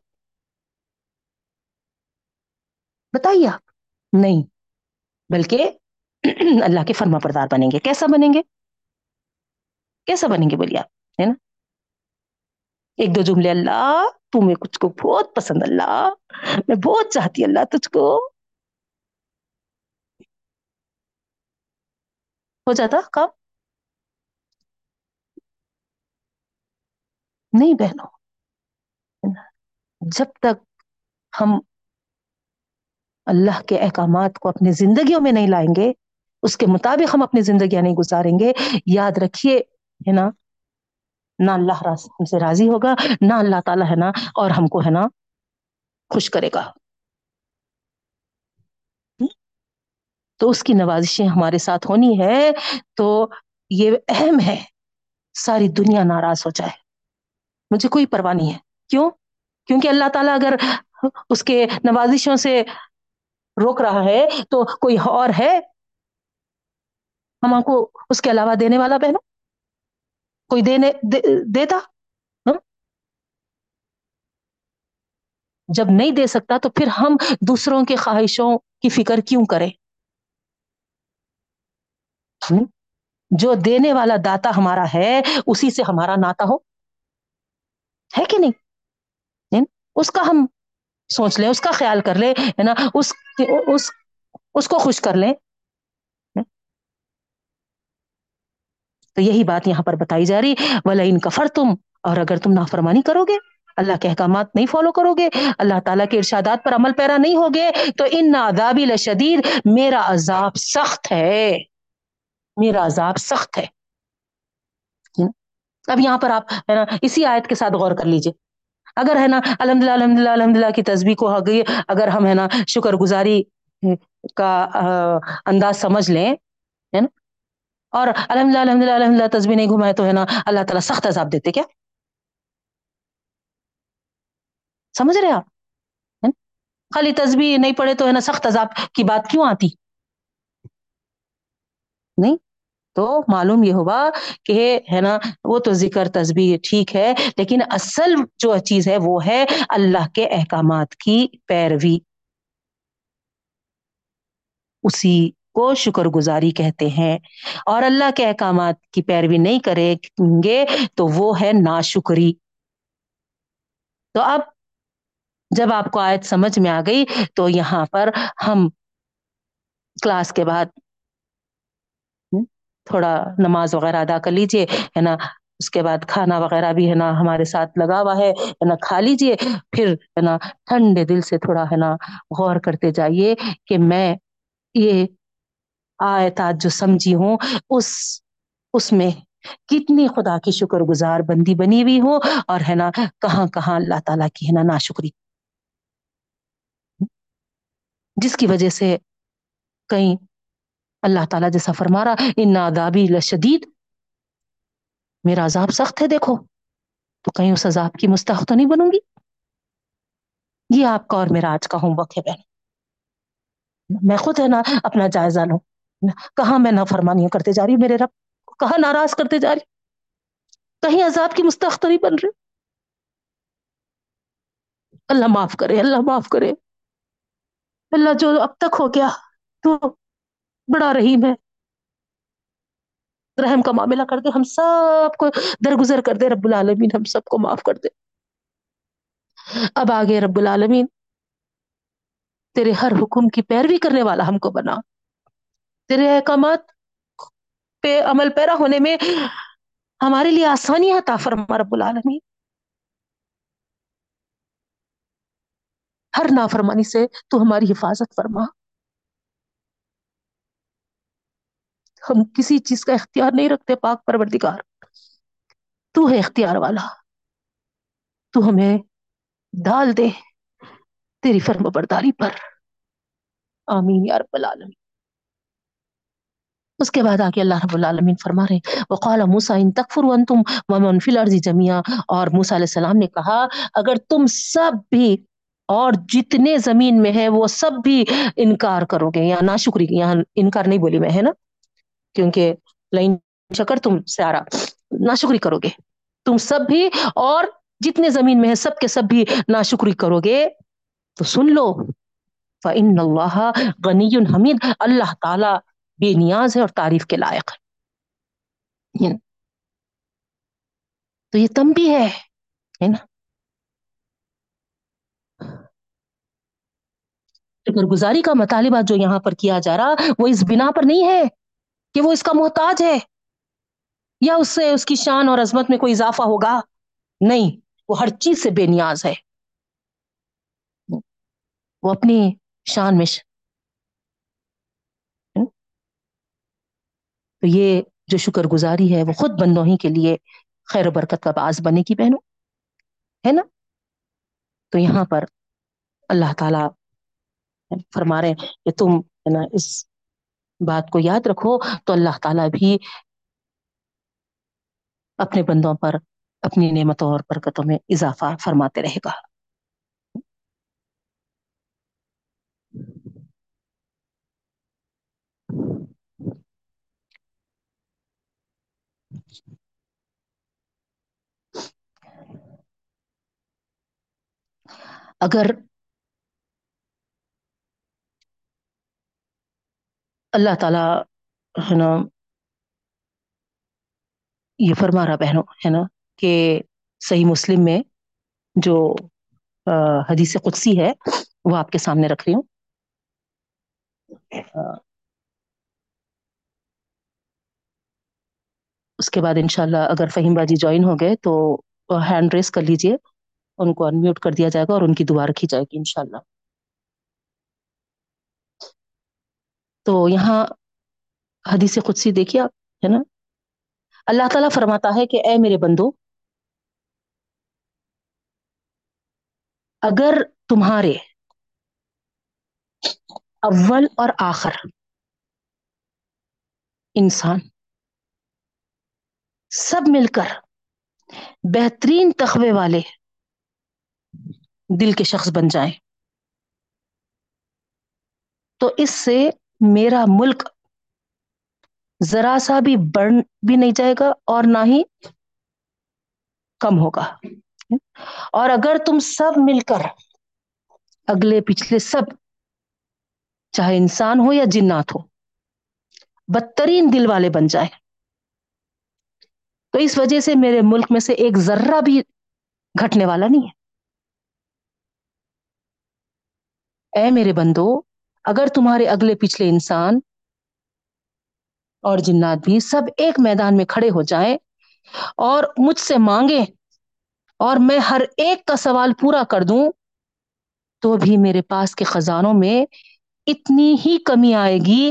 بتائیے آپ۔ نہیں، بلکہ اللہ کے فرما پردار بنیں گے۔ کیسا بنیں گے؟ کیسا بنیں گے بولیے آپ؟ ہے نا؟ ایک دو جملے، اللہ تمہیں کچھ کو بہت پسند، اللہ، میں بہت چاہتی اللہ، تجھ کو۔ ہو جاتا کب؟ نہیں بہنوں، جب تک ہم اللہ کے احکامات کو اپنی زندگیوں میں نہیں لائیں گے، اس کے مطابق ہم اپنی زندگیاں نہیں گزاریں گے، یاد رکھیے، ہے نا؟ نہ اللہ ہم سے راضی ہوگا، نہ اللہ تعالیٰ، ہے نا؟ اور ہم کو، ہے نا؟ خوش کرے گا۔ تو اس کی نوازشیں ہمارے ساتھ ہونی ہے، تو یہ اہم ہے۔ ساری دنیا ناراض ہو جائے۔ مجھے کوئی پرواہ نہیں ہے۔ کیوں؟ کیونکہ اللہ تعالیٰ اگر اس کے نوازشوں سے روک رہا ہے تو کوئی اور ہے؟ ہم کو اس کے علاوہ دینے والا بہنا کوئی دینے دیتا؟ ہاں؟ جب نہیں دے سکتا تو پھر ہم دوسروں کے خواہشوں کی فکر کیوں کریں؟ جو دینے والا داتا ہمارا ہے، اسی سے ہمارا ناتا ہو؟ ہے کہ نہیں؟ اس کا ہم سوچ لیں، اس کا خیال کر لے ہے نا؟ اس اس اس کو خوش کر لیں۔ تو یہی بات یہاں پر بتائی جا رہی۔ ولا ان کفر تم اور اگر تم نافرمانی کرو گے اللہ کے احکامات نہیں فالو کرو گے اللہ تعالیٰ کے ارشادات پر عمل پیرا نہیں ہوگے، تو ان نادابی لشدید، میرا عذاب سخت ہے۔ میرا عذاب سخت ہے۔ اب یہاں پر آپ ہے نا اسی آیت کے ساتھ غور کر لیجیے۔ اگر ہے نا الحمد للہ الحمد للہ الحمد للہ کی تصویر کو گئی اگر ہم ہے نا شکر گزاری کا انداز سمجھ لیں، ہے نا۔ اور الحمد للہ الحمد للہ الحمد للہ تصویر نہیں گھمائے تو ہے نا اللہ تعالیٰ سخت عذاب دیتے کیا؟ سمجھ رہے آپ؟ خالی تصویر نہیں پڑے تو ہے نا سخت عذاب کی بات کیوں آتی؟ نہیں۔ تو معلوم یہ ہوا کہ ہے نا، وہ تو ذکر تصویر ٹھیک ہے، لیکن اصل جو چیز ہے وہ ہے اللہ کے احکامات کی پیروی۔ اسی کو شکر گزاری کہتے ہیں۔ اور اللہ کے احکامات کی پیروی نہیں کریں گے تو وہ ہے ناشکری۔ تو اب جب آپ کو آیت سمجھ میں آ گئی تو یہاں پر ہم کلاس کے بعد تھوڑا نماز وغیرہ ادا کر لیجیے ہے نا؟ اس کے بعد کھانا وغیرہ بھی، ہے نا، ہمارے ساتھ لگا ہوا ہے نا، کھا لیجیے پھر، ہے نا، ٹھنڈے دل سے تھوڑا، ہے نا، غور کرتے جائیے کہ میں یہ آیتات جو سمجھی ہوں، اس اس میں کتنی خدا کی شکر گزار بندی بنی ہوئی ہو اور، ہے نا، کہاں کہاں اللہ تعالیٰ کی، ہے نا، ناشکری۔ جس کی وجہ سے کہیں اللہ تعالیٰ جیسا فرما رہا، ان نادابی لشدید۔ میرا عذاب سخت ہے، دیکھو۔ تو کہیں اس عذاب کی مستحق تو نہیں بنوں گی؟ یہ آپ کا اور میرا آج کا ہوم ورک ہے بہن میں خود ہے نا اپنا جائزہ لوں۔ کہاں میں نہ فرمانیاں کرتے جا رہی میرے رب؟ کہاں ناراض کرتے جا رہی کہیں عذاب کی مستحق تو نہیں بن رہے اللہ معاف کرے، اللہ معاف کرے۔ اللہ جو اب تک ہو گیا، تو بڑا رحیم ہے۔ رحم کا معاملہ کر دے، ہم سب کو درگزر کر دے، رب العالمین، ہم سب کو معاف کر دے۔ اب آگے رب العالمین، تیرے ہر حکم کی پیروی کرنے والا ہم کو بنا۔ تیرے احکامات پہ عمل پیرا ہونے میں ہمارے لیے آسانی ہے فرما رب العالمین۔ ہر نافرمانی سے تو ہماری حفاظت فرما۔ ہم کسی چیز کا اختیار نہیں رکھتے، پاک پروردگار۔ تو ہے اختیار والا۔ تو ہمیں ڈال دے تیری فرم برداری پر۔ آمین یا رب العالمین۔ اس کے بعد آگے اللہ رب العالمین فرما رہے وقال موسا ان تکفر انتم ومن فی الارض جميعا اور موسی علیہ السلام نے کہا، اگر تم سب بھی اور جتنے زمین میں ہے وہ سب بھی انکار کرو گے، یا ناشکری یہاں انکار نہیں بولی میں، ہے نا؟ کیونکہ لائن شکر تم سیارا ناشکری کرو گے۔ تم سب بھی اور جتنے زمین میں ہے سب کے سب بھی ناشکری کرو گے۔ تو سن لو۔ فَإِنَّ اللَّهَ غَنِيٌّ حمید اللہ تعالی بے نیاز ہے اور تعریف کے لائق ہے۔ یعنی، تو یہ تم بھی ہے نا؟ شکر گزاری کا مطالبہ جو یہاں پر کیا جا رہا، وہ اس بنا پر نہیں ہے۔ کہ وہ اس کا محتاج ہے یا اس سے اس کی شان اور عظمت میں کوئی اضافہ ہوگا؟ نہیں، وہ ہر چیز سے بے نیاز ہے۔ وہ اپنی شان میں تو یہ جو شکر گزاری ہے، وہ خود بندوں ہی کے لیے خیر و برکت کا باعث بنے گی بہنوں، ہے نا؟ تو یہاں پر اللہ تعالی فرما رہے ہیں کہ تم ہے نا اس بات کو یاد رکھو تو اللہ تعالیٰ بھی اپنے بندوں پر، اپنی نعمتوں اور برکتوں میں اضافہ فرماتے رہے گا۔ اگر اللہ تعالی، ہے نا، یہ فرما رہا بہنوں، ہے نا، کہ صحیح مسلم میں جو حدیث قدسی ہے، وہ آپ کے سامنے رکھ رہی ہوں۔ اس کے بعد انشاءاللہ اگر فہیم باجی جوائن ہو گئے تو ہینڈ ریس کر لیجیے، ان کو انمیوٹ کر دیا جائے گا اور ان کی دعا رکھی جائے گی انشاءاللہ۔ تو یہاں حدیث قدسی دیکھیے آپ، ہے نا؟ اللہ تعالیٰ فرماتا ہے کہ اے میرے بندو، اگر تمہارے اول اور آخر انسان سب مل کر بہترین تخوے والے دل کے شخص بن جائیں، تو اس سے میرا ملک ذرا سا بھی بڑھ بھی نہیں جائے گا اور نہ ہی کم ہوگا۔ اور اگر تم سب مل کر اگلے پچھلے سب، چاہے انسان ہو یا جنات ہو، بدترین دل والے بن جائے۔ تو اس وجہ سے میرے ملک میں سے ایک ذرہ بھی گھٹنے والا نہیں ہے۔ اے میرے بندو اگر تمہارے اگلے پچھلے انسان اور جنات بھی سب ایک میدان میں کھڑے ہو جائیں اور مجھ سے مانگے اور میں ہر ایک کا سوال پورا کر دوں، تو بھی میرے پاس کے خزانوں میں اتنی ہی کمی آئے گی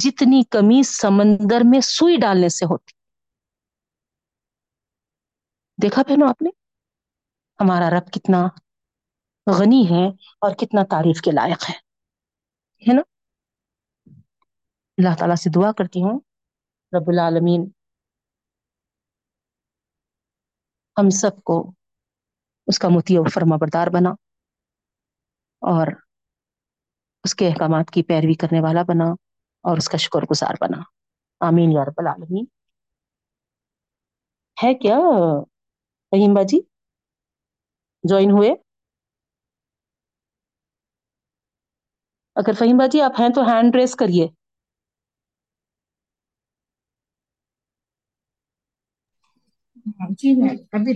جتنی کمی سمندر میں سوئی ڈالنے سے ہوتی۔ دیکھا بہنوں آپ نے؟ ہمارا رب کتنا غنی ہے اور کتنا تعریف کے لائق ہے۔ ہے نا؟ اللہ تعالیٰ سے دعا کرتی ہوں، رب العالمین، ہم سب کو اس کا متی و فرما بردار بنا اور اس کے احکامات کی پیروی کرنے والا بنا اور اس کا شکر گزار بنا۔ آمین یا رب العالمین۔ ہے کیا؟ فہیم باجی جوائن ہوئے؟ اگر فہیم باجی آپ ہیں تو ہینڈ ریس کریے۔ ہاں، جی میں ابھی